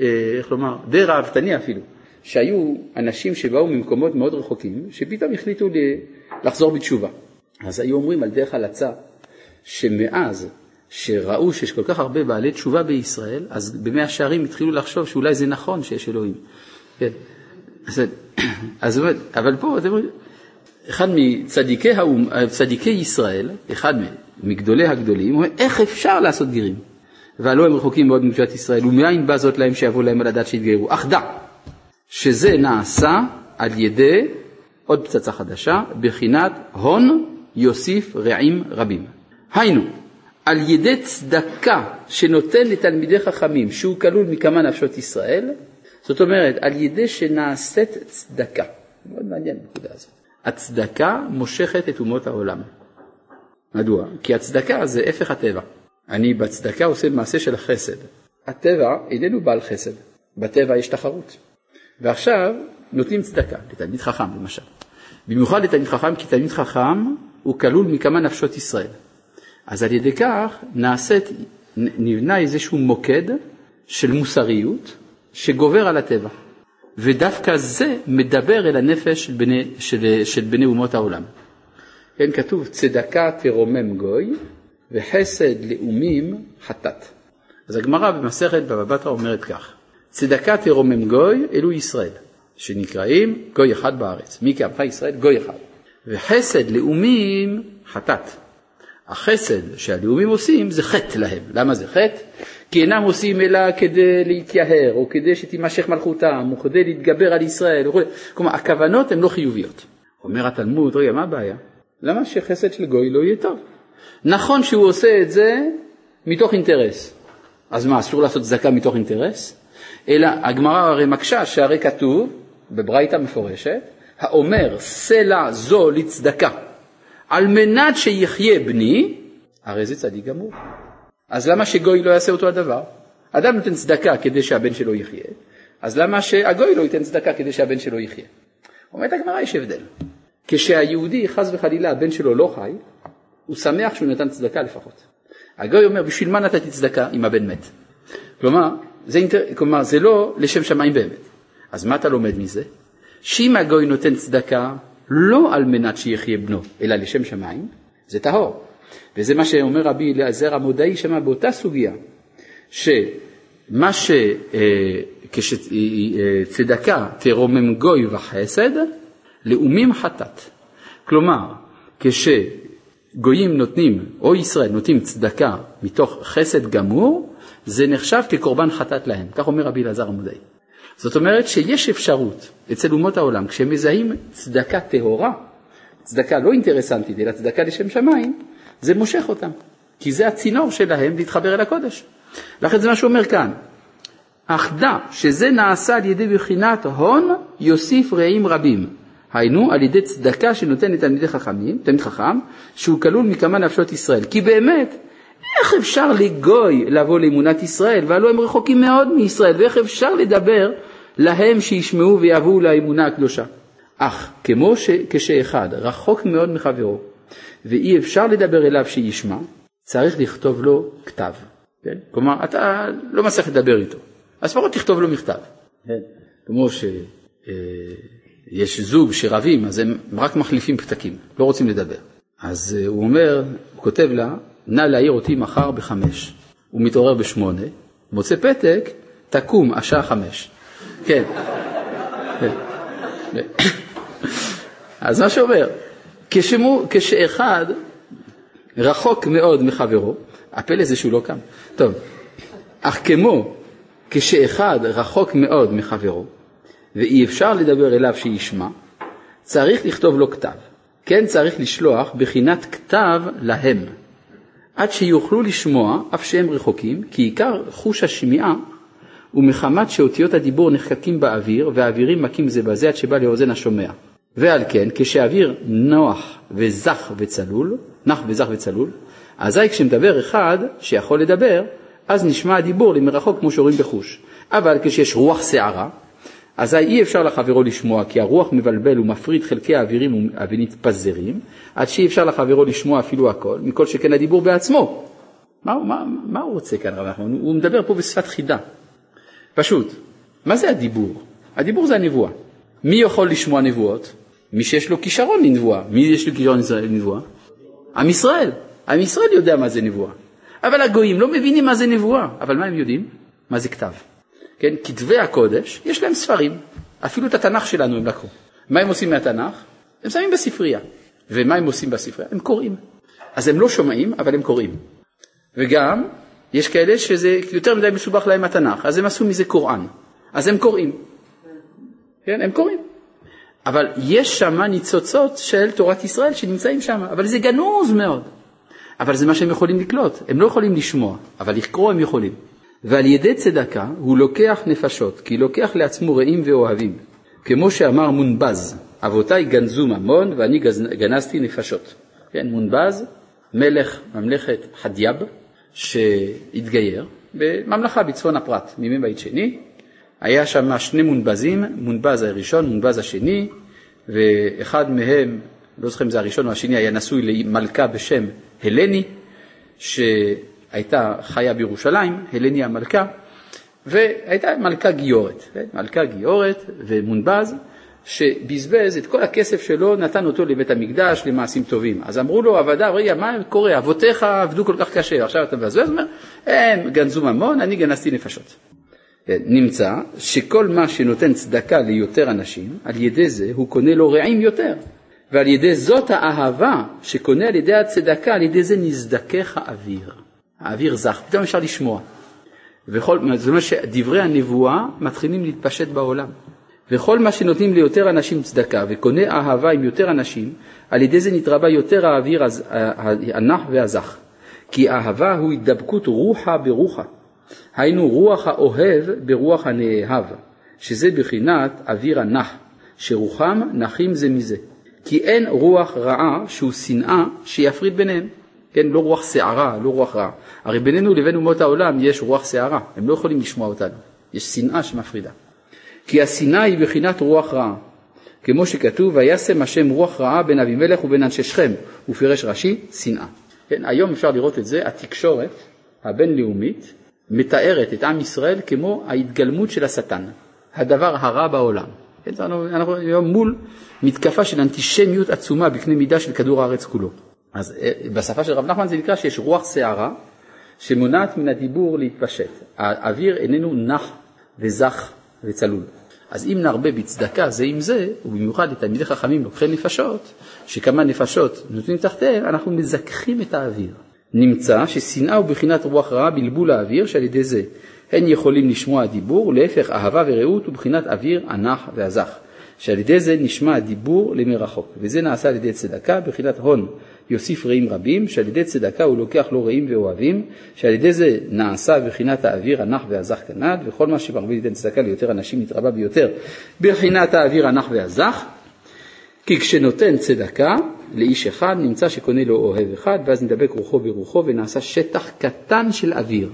אה, איך לומר, די ראוותני אפילו. שהיו אנשים שבאו ממקומות מאוד רחוקים, שפתאום החליטו לחזור בתשובה. אז היו אומרים על דרך הלצה, שמאז שראו שיש כל כך הרבה בעלי תשובה בישראל, אז במאה שערים התחילו לחשוב שאולי זה נכון שיש אלוהים. כן. אז, אז אבל פה אתם רואים, אחד מצדיקי האום, צדיקי ישראל, אחד מגדולי הגדולים, אומר איך אפשר לעשות גרים? והלא הם רחוקים מאוד מממשלת ישראל, ומאין בא זאת להם שיבוא להם על הדת שיתגיירו? אך דע שזה נעשה על ידי, עוד פצצה חדשה, בחינת הון יוסיף רעים רבים. היינו, על ידי צדקה שנותן לתלמידי חכמים, שהוא כלול מכמה נפשות ישראל, זאת אומרת, על ידי שנעשית צדקה. מאוד מעניין הנקודה הזאת. הצדקה מושכת את אומות העולם. מדוע? כי הצדקה זה הפך הטבע. אני בצדקה עושה מעשה של החסד. הטבע איננו בעל חסד, בטבע יש תחרות. ועכשיו נותנים צדקה לתלמיד חכם למשל. במיוחד לתלמיד חכם, כי תלמיד חכם הוא כלול מכמה נפשות ישראל. אז על ידי כך נעשית, נבנה איזשהו מוקד של מוסריות שגובר על הטבע. ודווקא זה מדבר אל הנפש של בני, של, של בני אומות העולם. כן, כתוב צדקה תרומם גוי וחסד לאומים חטאת. אז הגמרא במסכת בבא בתרא אומרת כך, צדקה תרומם גוי אלו ישראל, שנקראים גוי אחד בארץ. מי כעמך ישראל? גוי אחד. וחסד לאומים חטאת. החסד שהלאומים עושים זה חטא להם. למה זה חטא? כי אינם עושים אלא כדי להתייהר, או כדי שתימשך מלכותם, או כדי להתגבר על ישראל. וכו'. כלומר, הכוונות הן לא חיוביות. אומר התלמוד, רגע, מה הבעיה? למה שחסד של גוי לא יהיה טוב? נכון שהוא עושה את זה מתוך אינטרס. אז מה, אסור לעשות צדקה מתוך אינטרס? אלא הגמרא הרי מקשה שהרי כתוב, בברייתא מפורשת, האומר סלע זו לצדקה, על מנת שיחיה בני, הרי זה צדיק גמור. אז למה שגוי לא יעשה אותו הדבר? אדם נותן צדקה כדי שהבן שלו יחיה, אז למה שהגוי לא ייתן צדקה כדי שהבן שלו יחיה? אומרת הגמרא, יש הבדל. כשהיהודי, חס וחלילה, הבן שלו לא חי, הוא שמח שהוא נתן צדקה לפחות. הגוי אומר, בשביל מה נתתי צדקה אם הבן מת? כלומר, זה, אינטר... כלומר, זה לא לשם שמיים באמת. אז מה אתה לומד מזה? שאם הגוי נותן צדקה לא על מנת שיחיה בנו, אלא לשם שמיים, זה טהור. וזה מה שאומר רבי אליעזר המודעי שמה באותה סוגיה, שמה ש... אה, כשצדקה תרומם גוי וחסד, לאומים חטאת. כלומר, כשגויים נותנים, או ישראל נותנים צדקה מתוך חסד גמור, זה נחשב כקורבן חטאת להם. כך אומר רבי אלעזר המודעי. זאת אומרת שיש אפשרות אצל אומות העולם, כשהם מזהים צדקה טהורה, צדקה לא אינטרסנטית, אלא צדקה לשם שמיים, זה מושך אותם, כי זה הצינור שלהם להתחבר אל הקודש. לכן זה מה שהוא אומר כאן, אך דע שזה נעשה על ידי בחינת הון יוסיף רעים רבים. היינו על ידי צדקה שנותן לתלמידי חכמים, תלמיד חכם, שהוא כלול מכמה נפשות ישראל. כי באמת, איך אפשר לגוי לבוא לאמונת ישראל, והלוא הם רחוקים מאוד מישראל, ואיך אפשר לדבר להם שישמעו ויבואו לאמונה הקדושה. אך כמו ש... כשאחד רחוק מאוד מחברו, ואי אפשר לדבר אליו שישמע, צריך לכתוב לו כתב. כן? כלומר, אתה לא מצליח לדבר איתו, אז לפחות תכתוב לו מכתב. כן? כמו שיש אה, זוג שרבים, אז הם רק מחליפים פתקים, לא רוצים לדבר. אז אה, הוא אומר, הוא כותב לה, נא להעיר אותי מחר בחמש. הוא מתעורר בשמונה, מוצא פתק, תקום, השעה חמש. כן. כן. אז מה שאומר, כשמו, כשאחד רחוק מאוד מחברו, הפלא זה שהוא לא קם, טוב, אך כמו כשאחד רחוק מאוד מחברו, ואי אפשר לדבר אליו שישמע, צריך לכתוב לו כתב. כן צריך לשלוח בחינת כתב להם, עד שיוכלו לשמוע, אף שהם רחוקים, כי עיקר חוש השמיעה הוא מחמת שאותיות הדיבור נחקקים באוויר, והאווירים מכים זה בזה עד שבא לאוזן השומע. ועל כן, כשהאוויר נוח וזך וצלול, נח וזך וצלול, אזי כשמדבר אחד שיכול לדבר, אז נשמע הדיבור למרחוק כמו שאומרים בחוש. אבל כשיש רוח סערה, אזי אי אפשר לחברו לשמוע, כי הרוח מבלבל ומפריד חלקי האווירים ונתפזרים, עד שאי אפשר לחברו לשמוע אפילו הכל, מכל שכן הדיבור בעצמו. מה, מה, מה הוא רוצה כאן רב נחמן? הוא מדבר פה בשפת חידה. פשוט, מה זה הדיבור? הדיבור זה הנבואה. מי יכול לשמוע נבואות? מי שיש לו כישרון לנבואה. מי יש לו כישרון לנבואה? עם ישראל. עם ישראל יודע מה זה נבואה. אבל הגויים לא מבינים מה זה נבואה. אבל מה הם יודעים? מה זה כתב. כן, כתבי הקודש, יש להם ספרים. אפילו את התנ"ך שלנו הם לקחו. מה הם עושים מהתנ"ך? הם שמים בספרייה. ומה הם עושים בספרייה? הם קוראים. אז הם לא שומעים, אבל הם קוראים. וגם, יש כאלה שזה יותר מדי מסובך להם התנ"ך, אז הם עשו מזה קוראן. אז הם קוראים. כן, הם קוראים. אבל יש שם ניצוצות של תורת ישראל שנמצאים שם, אבל זה גנוז מאוד. אבל זה מה שהם יכולים לקלוט, הם לא יכולים לשמוע, אבל לקרוא הם יכולים. ועל ידי צדקה הוא לוקח נפשות, כי לוקח לעצמו רעים ואוהבים. כמו שאמר מונבז, אבותיי גנזו ממון ואני גנזתי נפשות. כן, מונבז, מלך ממלכת חדיאב, שהתגייר בממלכה בצפון הפרת, מימי בית שני. היה שם שני מונבזים, מונבז הראשון, מונבז השני, ואחד מהם, לא זוכר אם זה הראשון או השני, היה נשוי למלכה בשם הלני, שהייתה חיה בירושלים, הלני המלכה, והייתה מלכה גיורת, כן? מלכה גיורת ומונבז, שבזבז את כל הכסף שלו, נתן אותו לבית המקדש למעשים טובים. אז אמרו לו עבדיו, רגע, מה קורה? אבותיך עבדו כל כך קשה, עכשיו אתה מבזבז? אומר, הם גנזו ממון, אני גנזתי נפשות. כן, נמצא שכל מה שנותן צדקה ליותר אנשים, על ידי זה הוא קונה לו רעים יותר. ועל ידי זאת האהבה שקונה על ידי הצדקה, על ידי זה נזדכך האוויר. האוויר זך, פתאום אפשר לשמוע. וכל, זאת אומרת שדברי הנבואה מתחילים להתפשט בעולם. וכל מה שנותנים ליותר אנשים צדקה וקונה אהבה עם יותר אנשים, על ידי זה נתרבה יותר האוויר הנח והזך. כי אהבה הוא הידבקות רוחה ברוחה. היינו רוח האוהב ברוח הנאהב, שזה בחינת אוויר הנח, שרוחם נחים זה מזה. כי אין רוח רעה שהוא שנאה שיפריד ביניהם. כן, לא רוח שערה, לא רוח רעה. הרי בינינו לבין אומות העולם יש רוח שערה, הם לא יכולים לשמוע אותנו. יש שנאה שמפרידה. כי השנאה היא בחינת רוח רעה. כמו שכתוב, וישם השם רוח רעה בין אבימלך ובין אנשי שכם, ופירש רש"י, שנאה. כן, היום אפשר לראות את זה, התקשורת הבינלאומית מתארת את עם ישראל כמו ההתגלמות של השטן, הדבר הרע בעולם. כן, אנחנו היום מול מתקפה של אנטישמיות עצומה בקנה מידה של כדור הארץ כולו. אז אה, בשפה של רב נחמן זה נקרא שיש רוח שערה שמונעת מן הדיבור להתפשט. האוויר איננו נח וזך וצלול. אז אם נרבה בצדקה זה עם זה, ובמיוחד לתלמידי חכמים לוקחי נפשות, שכמה נפשות נותנים תחתיהם, אנחנו מזככים את האוויר. נמצא ששנאה הוא בחינת רוח רעה בלבול האוויר, שעל ידי זה הן יכולים לשמוע הדיבור, להפך אהבה ורעות הוא בחינת אוויר הנח והזך, שעל ידי זה נשמע הדיבור למרחוק, וזה נעשה על ידי צדקה, בחינת הון יוסיף רעים רבים, שעל ידי צדקה הוא לוקח לו רעים ואוהבים, שעל ידי זה נעשה בחינת האוויר הנח והזך כנד, וכל מה שמרבה ליתן צדקה ליותר אנשים מתרבה ביותר בחינת האוויר הנח והזך, כי כשנותן צדקה לאיש אחד נמצא שקונה לו אוהב אחד, ואז נדבק רוחו ברוחו ונעשה שטח קטן של אוויר.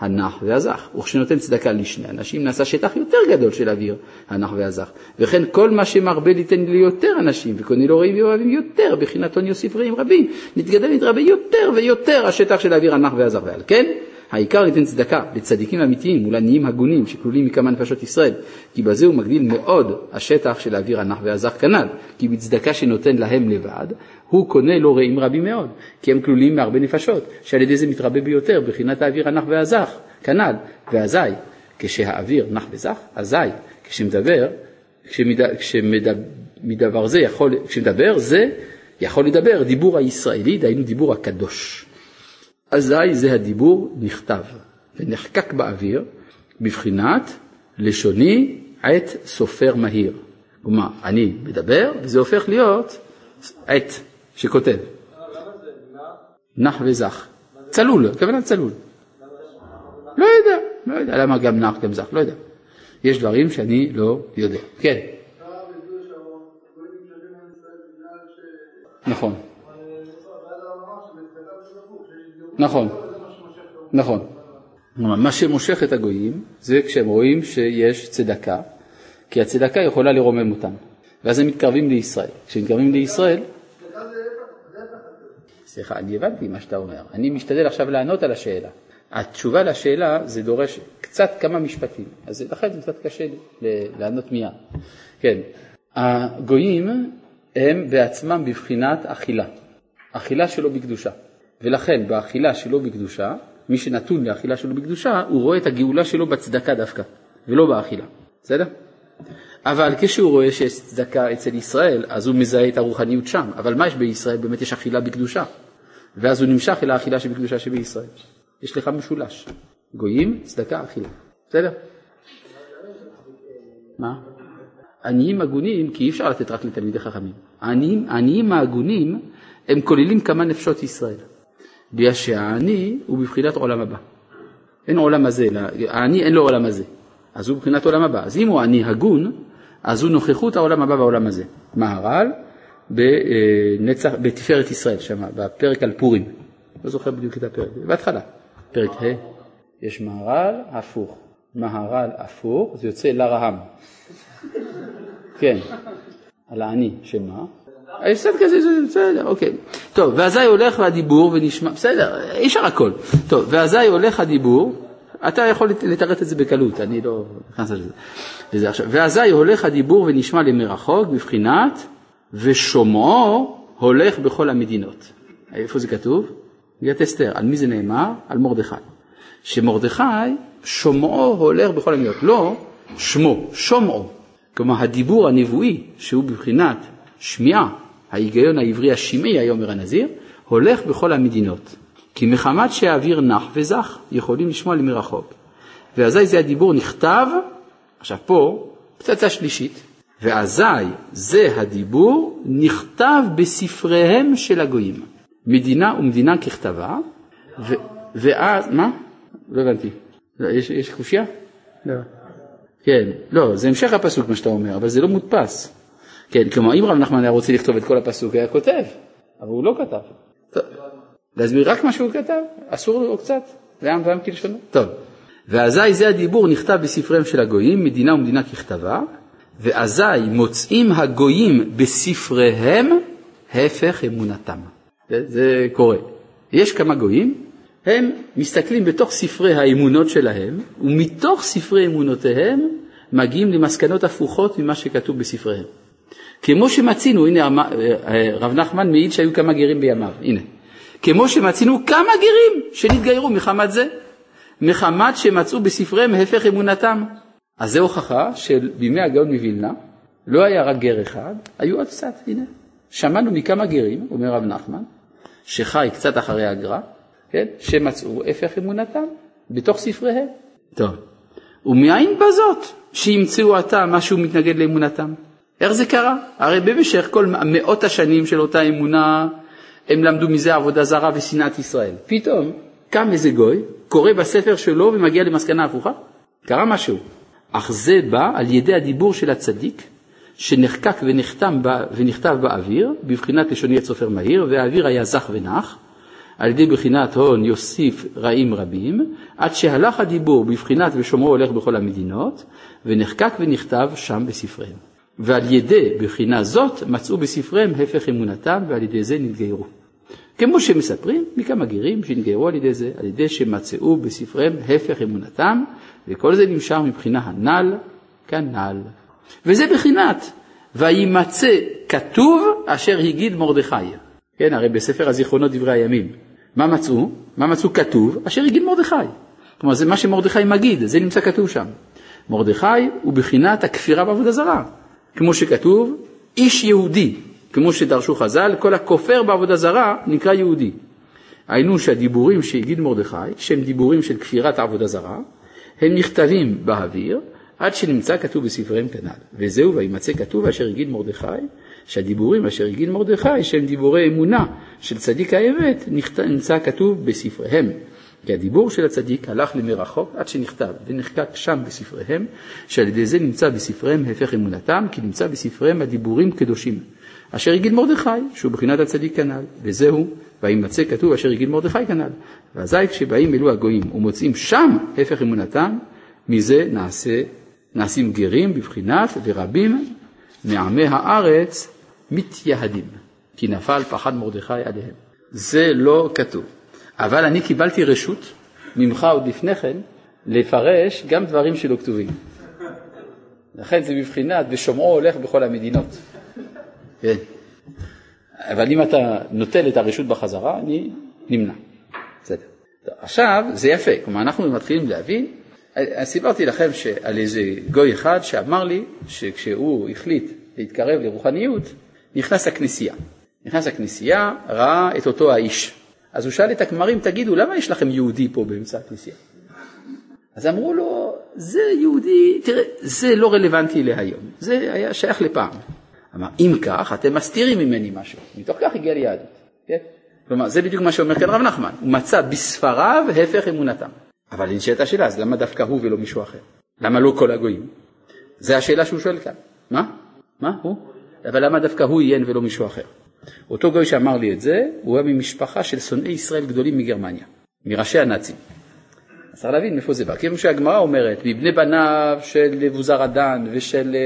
הנח והזך. וכשנותן צדקה לשני אנשים נעשה שטח יותר גדול של אוויר, הנח והזך. וכן כל מה שמרבה ליתן ליותר אנשים וקונה לו רעים ואוהבים יותר, בחינת הון יוסיף רעים רבים, נתגדל ונתרבה יותר ויותר השטח של האוויר הנח והזך. ועל כן העיקר ליתן צדקה לצדיקים אמיתיים מול עניים הגונים שכלולים מכמה נפשות ישראל, כי בזה הוא מגדיל מאוד השטח של האוויר הנח והזך כנ"ל, כי בצדקה שנותן להם לבד, הוא קונה לו רעים רבים מאוד, כי הם כלולים מהרבה נפשות, שעל ידי זה מתרבה ביותר בחינת האוויר הנח והזך, כנ"ל, ואזי, כשהאוויר נח וזך, אזי, כשמדבר, כשמד, כשמדבר זה יכול, כשמדבר זה יכול לדבר דיבור הישראלי, דהיינו דיבור הקדוש. אזי זה הדיבור נכתב ונחקק באוויר בבחינת לשוני עת סופר מהיר. כלומר, אני מדבר וזה הופך להיות עת שכותב. נח וזך. צלול, הכוונה צלול. לא יודע, לא יודע למה גם נח גם זך, לא יודע. יש דברים שאני לא יודע. כן. נכון. נכון, נכון. מה שמושך את הגויים זה כשהם רואים שיש צדקה, כי הצדקה יכולה לרומם אותם, ואז הם מתקרבים לישראל. כשהם מתקרבים לישראל... סליחה, אני הבנתי מה שאתה אומר. אני משתדל עכשיו לענות על השאלה. התשובה לשאלה זה דורש קצת כמה משפטים, אז לכן זה קצת קשה לענות מיד. כן, הגויים הם בעצמם בבחינת אכילה, אכילה שלא בקדושה. ולכן באכילה שלו בקדושה, מי שנתון לאכילה שלו בקדושה, הוא רואה את הגאולה שלו בצדקה דווקא, ולא באכילה, בסדר? אבל כשהוא רואה שיש צדקה אצל ישראל, אז הוא מזהה את הרוחניות שם. אבל מה יש בישראל? באמת יש אכילה בקדושה. ואז הוא נמשך אל האכילה שבקדושה שבישראל. יש לך משולש. גויים, צדקה, אכילה. בסדר? מה? עניים הגונים, כי אי אפשר לתת רק לתלמידי חכמים. העניים, ההגונים הם כוללים כמה נפשות ישראל. בגלל שהעני הוא בבחינת עולם הבא. אין עולם הזה, העני אין לו עולם הזה, אז הוא בבחינת עולם הבא. אז אם הוא עני הגון, אז הוא נוכחות העולם הבא בעולם הזה. מהר"ל בנצח, בתפארת ישראל, שם, בפרק על פורים. לא זוכר בדיוק את הפרק, בהתחלה. פרק ה', יש מהר"ל הפוך. מהר"ל הפוך, זה יוצא לרהם. כן, על העני, שמה? הפסד כזה, בסדר, אוקיי. טוב, ואזי הולך והדיבור ונשמע, בסדר, אי אפשר הכל. טוב, ואזי הולך הדיבור, אתה יכול לתרץ את זה בקלות, אני לא נכנס לזה. ואזי הולך הדיבור ונשמע למרחוק בבחינת ושומעו הולך בכל המדינות. איפה זה כתוב? מגילת אסתר. על מי זה נאמר? על מרדכי. שמרדכי, שומעו הולך בכל המדינות. לא שמו, שומעו. כלומר, הדיבור הנבואי, שהוא בבחינת שמיעה, ההיגיון העברי השמעי, היה אומר הנזיר, הולך בכל המדינות. כי מחמת שהאוויר נח וזך, יכולים לשמוע למרחוק. ואזי זה הדיבור נכתב, עכשיו פה, פצצה שלישית, ואזי זה הדיבור נכתב בספריהם של הגויים. מדינה ומדינה ככתבה, ו, ואז, מה? לא הבנתי. לא, יש, יש חושייה? לא. כן, לא, זה המשך הפסוק מה שאתה אומר, אבל זה לא מודפס. כן, כלומר אם רב נחמן היה רוצה לכתוב את כל הפסוק, היה כותב, אבל הוא לא כתב. טוב, להסביר רק מה שהוא כתב, אסור לו קצת, זה עם ועם כלשונו. טוב, ואזי זה הדיבור נכתב בספריהם של הגויים, מדינה ומדינה ככתבה, ואזי מוצאים הגויים בספריהם הפך אמונתם. זה, זה קורה. יש כמה גויים, הם מסתכלים בתוך ספרי האמונות שלהם, ומתוך ספרי אמונותיהם מגיעים למסקנות הפוכות ממה שכתוב בספריהם. כמו שמצינו, הנה רב נחמן מעיד שהיו כמה גרים בימיו, הנה. כמו שמצינו כמה גרים שנתגיירו מחמת זה, מחמת שמצאו בספריהם הפך אמונתם. אז זה הוכחה שבימי הגאון מווילנה לא היה רק גר אחד, היו עוד קצת, הנה. שמענו מכמה גרים, אומר רב נחמן, שחי קצת אחרי הגר"א, כן, שמצאו הפך אמונתם בתוך ספריהם. טוב, ומאין בזאת שימצאו עתה משהו מתנגד לאמונתם? איך זה קרה? הרי במשך כל מאות השנים של אותה אמונה הם למדו מזה עבודה זרה ושנאת ישראל. פתאום קם איזה גוי, קורא בספר שלו ומגיע למסקנה הפוכה? קרה משהו. אך זה בא על ידי הדיבור של הצדיק, שנחקק ונחתם בא, ונכתב באוויר, בבחינת לשוני את סופר מהיר, והאוויר היה זך ונח, על ידי בחינת הון יוסיף רעים רבים, עד שהלך הדיבור בבחינת ושומרו הולך בכל המדינות, ונחקק ונכתב שם בספריהם. ועל ידי בחינה זאת מצאו בספריהם הפך אמונתם, ועל ידי זה נתגיירו. כמו שמספרים מכמה גרים שנתגיירו על ידי זה, על ידי שמצאו בספריהם הפך אמונתם, וכל זה נמשך מבחינה הנ"ל כנ"ל. וזה בחינת וימצא כתוב אשר הגיד מרדכי. כן, הרי בספר הזיכרונות דברי הימים. מה מצאו? מה מצאו כתוב? אשר הגיד מרדכי. כלומר זה מה שמרדכי מגיד, זה נמצא כתוב שם. מרדכי הוא בחינת הכפירה בעבודה זרה. כמו שכתוב, איש יהודי, כמו שדרשו חז"ל, כל הכופר בעבודה זרה נקרא יהודי. היינו שהדיבורים שהגיד מרדכי, שהם דיבורים של כפירת עבודה זרה, הם נכתבים באוויר, עד שנמצא כתוב בספריהם כנ"ל. וזהו, וימצא כתוב אשר הגיד מרדכי, שהדיבורים אשר הגיד מרדכי, שהם דיבורי אמונה של צדיק האמת, נמצא כתוב בספריהם. כי הדיבור של הצדיק הלך למרחוק עד שנכתב ונחקק שם בספריהם, שעל ידי זה נמצא בספריהם הפך אמונתם, כי נמצא בספריהם הדיבורים קדושים. אשר הגיד מרדכי, שהוא בחינת הצדיק כנ"ל, וזהו, וימצא כתוב אשר הגיד מרדכי כנ"ל. ואזי כשבאים אלו הגויים ומוצאים שם הפך אמונתם, מזה נעשה, נעשים גרים בבחינת ורבים מעמי הארץ מתייהדים, כי נפל פחד מרדכי עליהם. זה לא כתוב. אבל אני קיבלתי רשות ממך עוד לפני כן לפרש גם דברים שלא כתובים. לכן זה בבחינת ושומעו הולך בכל המדינות. כן. אבל אם אתה נוטל את הרשות בחזרה, אני נמנע. בסדר. עכשיו, זה יפה, כלומר אנחנו מתחילים להבין, סיפרתי לכם על איזה גוי אחד שאמר לי שכשהוא החליט להתקרב לרוחניות, נכנס לכנסייה. נכנס לכנסייה, ראה את אותו האיש. אז הוא שאל את הכמרים, תגידו, למה יש לכם יהודי פה באמצע הכנסייה? אז אמרו לו, זה יהודי, תראה, זה לא רלוונטי להיום, זה היה שייך לפעם. אמר, אם כך, אתם מסתירים ממני משהו, מתוך כך הגיע ליהדות. כן? כלומר, זה בדיוק מה שאומר כאן רב נחמן, הוא מצא בספריו הפך אמונתם. אבל נשאלת השאלה, אז למה דווקא הוא ולא מישהו אחר? למה לא כל הגויים? זו השאלה שהוא שואל כאן. מה? מה? הוא? אבל למה דווקא הוא עיין ולא מישהו אחר? אותו גוי שאמר לי את זה, הוא היה ממשפחה של שונאי ישראל גדולים מגרמניה, מראשי הנאצים. צריך להבין מאיפה זה בא. כיוון שהגמרא אומרת, מבני בניו של אדן ושל,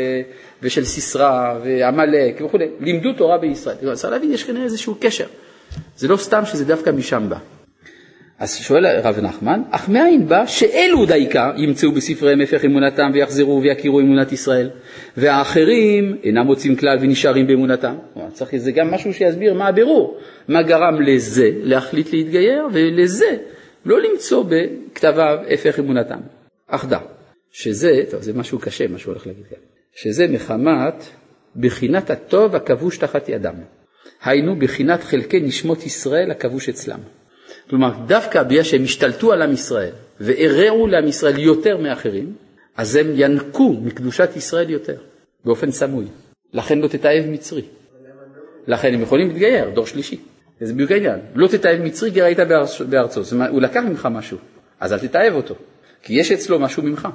ושל סיסרא ועמלק וכו', לימדו תורה בישראל. צריך להבין, יש כנראה איזשהו קשר. זה לא סתם שזה דווקא משם בא. אז שואל הרב נחמן, אך מאין בא שאלו דייקה ימצאו בספריהם הפך אמונתם ויחזרו ויכירו אמונת ישראל, והאחרים אינם מוצאים כלל ונשארים באמונתם. צריך איזה גם משהו שיסביר מה הבירור, מה גרם לזה להחליט להתגייר ולזה לא למצוא בכתביו הפך אמונתם. אך דע, שזה, טוב זה משהו קשה מה שהוא הולך להגיד כאן, שזה מחמת בחינת הטוב הכבוש תחת ידם. היינו בחינת חלקי נשמות ישראל הכבוש אצלם. כלומר, דווקא בגלל שהם השתלטו על עם ישראל והרעו לעם ישראל יותר מאחרים, אז הם ינקו מקדושת ישראל יותר, באופן סמוי. לכן לא תתעב מצרי. לכן הם יכולים להתגייר, דור שלישי. זה בדיוק העניין. לא תתעב מצרי כי ראית בארצו. הוא לקח ממך משהו, אז אל תתעב אותו, כי יש אצלו משהו ממך.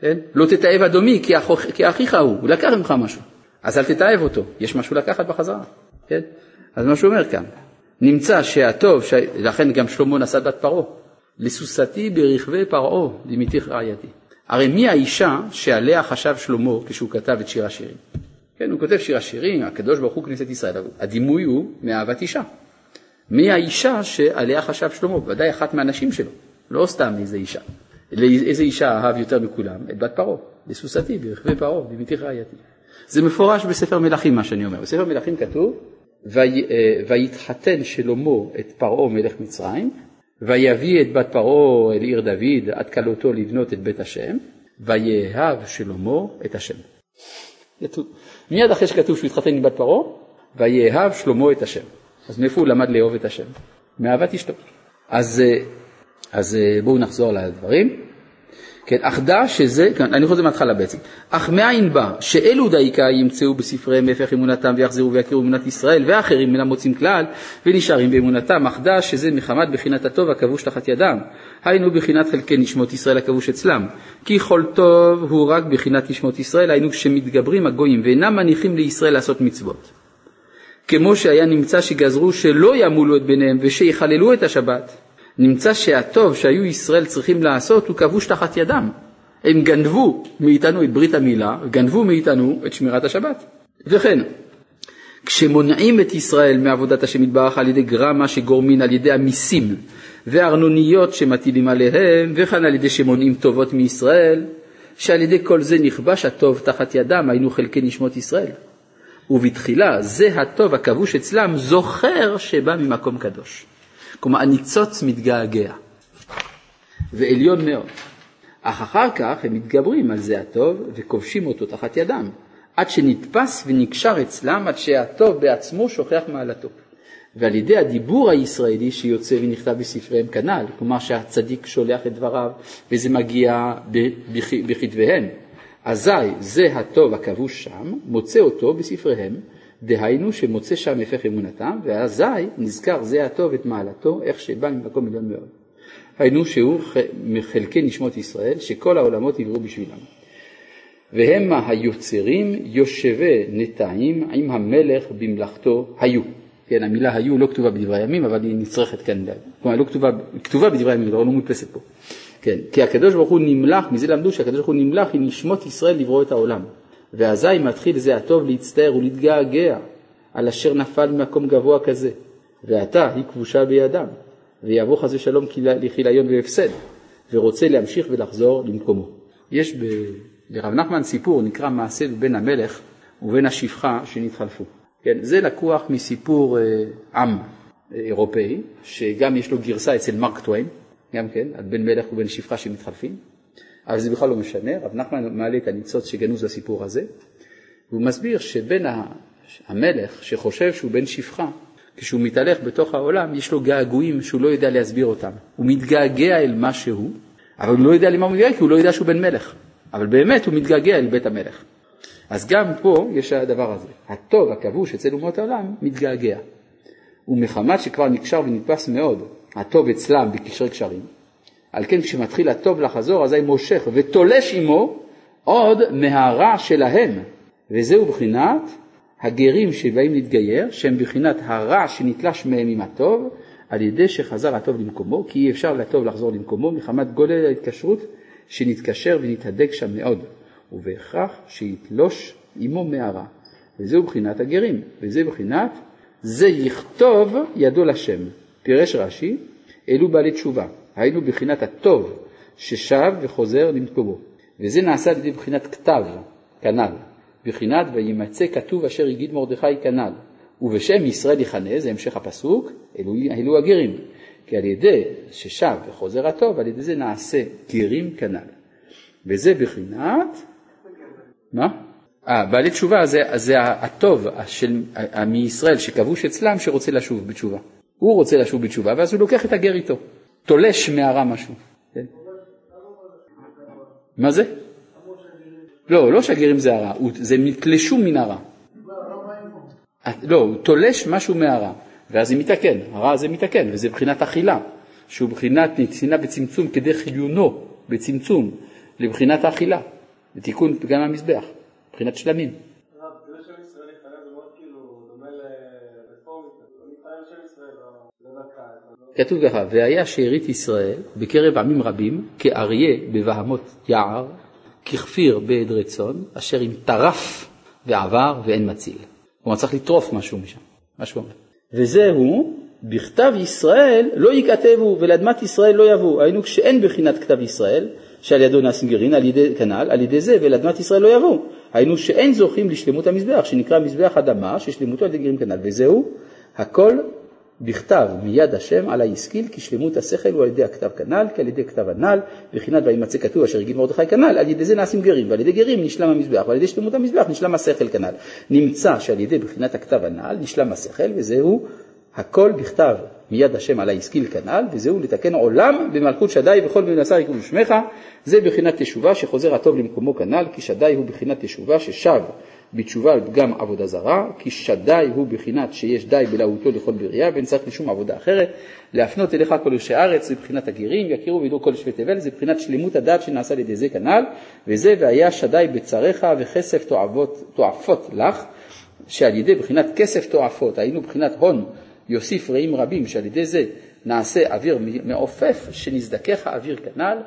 כן? לא תתעב אדומי כי, אח... כי אחיך הוא, הוא לקח ממך משהו, אז אל תתעב אותו, יש משהו לקחת בחזרה. כן? אז מה שהוא אומר כאן, נמצא שהטוב, ש... לכן גם שלמה נשא בת פרעה, לסוסתי ברכבי פרעה, דמיתיך רעייתי. הרי מי האישה שעליה חשב שלמה כשהוא כתב את שיר השירים? כן, הוא כותב שיר השירים, הקדוש ברוך הוא כנסת ישראל, הדימוי הוא מאהבת אישה. מי האישה שעליה חשב שלמה? ודאי אחת מהנשים שלו, לא סתם איזה אישה. איזה אישה אהב יותר מכולם? את בת פרעה, לסוסתי ברכבי פרעה, דמיתיך רעייתי. זה מפורש בספר מלכים מה שאני אומר. בספר מלכים כתוב אה, ויתחתן שלמה את פרעה מלך מצרים, ויביא את בת פרעה אל עיר דוד עד כלותו לבנות את בית השם, ויאהב שלמה את השם. מיד אחרי שכתוב שהוא התחתן עם בת פרעה, ויאהב שלמה את השם. אז מאיפה הוא למד לאהוב את השם? מאהבת אשתו. אז, אה, אז אה, בואו נחזור לדברים. כן, אך דע שזה, כן, אני חוזר מההתחלה בעצם, אך מאין בא שאלו דייקה ימצאו בספריהם הפך אמונתם ויחזרו ויכירו אמונת ישראל ואחרים אינם מוצאים כלל ונשארים באמונתם, אך דע שזה מחמת בחינת הטוב הכבוש תחת ידם, היינו בחינת חלקי נשמות ישראל הכבוש אצלם, כי כל טוב הוא רק בחינת נשמות ישראל, היינו כשמתגברים הגויים ואינם מניחים לישראל לעשות מצוות. כמו שהיה נמצא שגזרו שלא ימולו את ביניהם ושיחללו את השבת, נמצא שהטוב שהיו ישראל צריכים לעשות הוא כבוש תחת ידם. הם גנבו מאיתנו את ברית המילה, גנבו מאיתנו את שמירת השבת. וכן, כשמונעים את ישראל מעבודת השם יתברך על ידי גרמה שגורמין על ידי המיסים והארנוניות שמטילים עליהם, וכן על ידי שמונעים טובות מישראל, שעל ידי כל זה נכבש הטוב תחת ידם, היינו חלקי נשמות ישראל. ובתחילה זה הטוב הכבוש אצלם זוכר שבא ממקום קדוש. כלומר הניצוץ מתגעגע, ועליון מאוד. אך אחר כך הם מתגברים על זה הטוב וכובשים אותו תחת ידם, עד שנתפס ונקשר אצלם, עד שהטוב בעצמו שוכח מעלתו. ועל ידי הדיבור הישראלי שיוצא ונכתב בספריהם כנ"ל, כלומר שהצדיק שולח את דבריו וזה מגיע בכתביהם, אזי זה הטוב הכבוש שם, מוצא אותו בספריהם, דהיינו שמוצא שם הפך אמונתם, ואזי נזכר זה הטוב את מעלתו, איך שבא ממקום עליון מאוד. היינו שהוא מחלקי נשמות ישראל, שכל העולמות יבראו בשבילם. והמה היוצרים יושבי נטעים עם המלך במלאכתו היו. כן, המילה היו לא כתובה בדברי הימים, אבל היא נצרכת כאן, כלומר לא כתובה, כתובה בדברי הימים, אבל לא מודפסת פה. כן, כי הקדוש ברוך הוא נמלך, מזה למדו שהקדוש ברוך הוא נמלך עם נשמות ישראל לברוא את העולם. ואזי מתחיל זה הטוב להצטער ולהתגעגע על אשר נפל ממקום גבוה כזה, ועתה היא כבושה בידם, ויבוא חס ושלום לכיליון והפסד, ורוצה להמשיך ולחזור למקומו. יש ב... לרב נחמן סיפור נקרא מעשה בין המלך ובין השפחה שנתחלפו. כן, זה לקוח מסיפור אה, עם אה, אירופאי, שגם יש לו גרסה אצל מרק טוויין, גם כן, על בן מלך ובן שפחה שמתחלפים. אבל זה בכלל לא משנה, רב נחמן מעלה את הניצוץ שגנוז לסיפור הזה, והוא מסביר שבין המלך שחושב שהוא בן שפחה, כשהוא מתהלך בתוך העולם, יש לו געגועים שהוא לא יודע להסביר אותם. הוא מתגעגע אל משהו, אבל הוא לא יודע למה הוא מתגעגע, כי הוא לא יודע שהוא בן מלך. אבל באמת הוא מתגעגע אל בית המלך. אז גם פה יש הדבר הזה. הטוב הכבוש אצל אומות העולם מתגעגע. ומחמת שכבר נקשר ונתפס מאוד הטוב אצלם בקשרי קשרים, על כן כשמתחיל הטוב לחזור אזי מושך ותולש עמו עוד מהרע שלהם, וזהו בחינת הגרים שבאים להתגייר, שהם בחינת הרע שנתלש מהם עם הטוב, על ידי שחזר הטוב למקומו, כי אי אפשר לטוב לחזור למקומו מחמת גודל ההתקשרות שנתקשר ונתהדק שם מאוד, ובהכרח שיתלוש עמו מהרע. וזהו בחינת הגרים, וזה בחינת זה יכתוב ידו לשם. פירש רש"י, אלו בעלי תשובה, היינו בחינת הטוב ששב וחוזר למקומו, וזה נעשה על ידי בחינת כתב, כנ"ל, בחינת וימצא כתוב אשר הגיד מרדכי כנ"ל, ובשם ישראל יכנה, זה המשך הפסוק, אלו, אלו הגרים, כי על ידי ששב וחוזר הטוב, על ידי זה נעשה גרים כנ"ל. וזה בחינת, מה? אה, בעלי תשובה זה, זה הטוב של, מישראל שכבוש אצלם שרוצה לשוב בתשובה. הוא רוצה לשוב בתשובה ואז הוא לוקח את הגר איתו, תולש מהרע משהו. כן? מה זה? לא, לא שהגרים זה הרע, זה נתלשו מן הרע. לא, הוא תולש משהו מהרע, ואז זה מתקן, הרע הזה מתקן, וזה מבחינת אכילה, שהוא מבחינת נתינה בצמצום כדי חיונו בצמצום לבחינת האכילה, לתיקון פגם המזבח, מבחינת שלמים. כתוב ככה, והיה שארית ישראל בקרב עמים רבים כאריה בבהמות יער, ככפיר בעדרי צאן, אשר אם טרף ועבר ואין מציל. כלומר צריך לטרוף משהו משם, מה שהוא אומר. וזהו, בכתב ישראל לא ייכתבו ולאדמת ישראל לא יבואו. היינו כשאין בחינת כתב ישראל, שעל ידו נעשים גרעין, על ידי כנ"ל, על ידי זה ולאדמת ישראל לא יבואו. היינו שאין זוכים לשלמות המזבח, שנקרא מזבח אדמה, ששלמותו על ידי גרעין כנ"ל. וזהו, הכל בכתב מיד השם על הישכיל כי שלמות השכל הוא על ידי הכתב כנ"ל כי על ידי כתב הנ"ל בחינת וימצא כתוב אשר הגיד מרדכי כנ"ל על ידי זה נעשים גרים ועל ידי גרים נשלם המזבח ועל ידי שלמות המזבח נשלם השכל כנ"ל. נמצא שעל ידי בחינת הכתב הנ"ל נשלם השכל וזהו הכל בכתב מיד השם על הישכיל כנ"ל וזהו לתקן עולם במלכות שדי וכל במנסה יקום שמך זה בחינת תשובה שחוזר הטוב למקומו כנ"ל כי שדי הוא בחינת תשובה ששב בתשובה על פגם עבודה זרה, כי שדי הוא בחינת שיש די בלהותו לכל בריאה, ואין צריך לשום עבודה אחרת. להפנות אליך כל יושבי הארץ, זה בחינת הגרים, יכירו וידעו כל יושבי תבל, זה בחינת שלמות הדת שנעשה על ידי זה כנ"ל, וזה והיה שדי בצריך וכסף תועפות, תועפות לך, שעל ידי בחינת כסף תועפות, היינו בחינת הון יוסיף רעים רבים, שעל ידי זה נעשה אוויר מעופף, שנזדכך האוויר כנ"ל,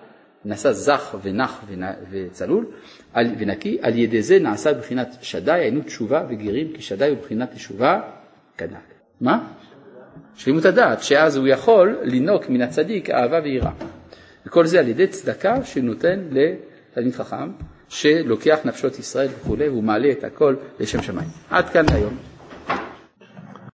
נעשה זך ונח וצלול ונקי, על ידי זה נעשה בחינת שדי, היינו תשובה וגרים, כי שדי הוא בחינת תשובה כנ"ל. מה? שלמות הדעת, שאז הוא יכול לינוק מן הצדיק אהבה ויראה. וכל זה על ידי צדקה שנותן לתלמיד חכם, שלוקח נפשות ישראל וכולי, והוא מעלה את הכל לשם שמיים. עד כאן היום.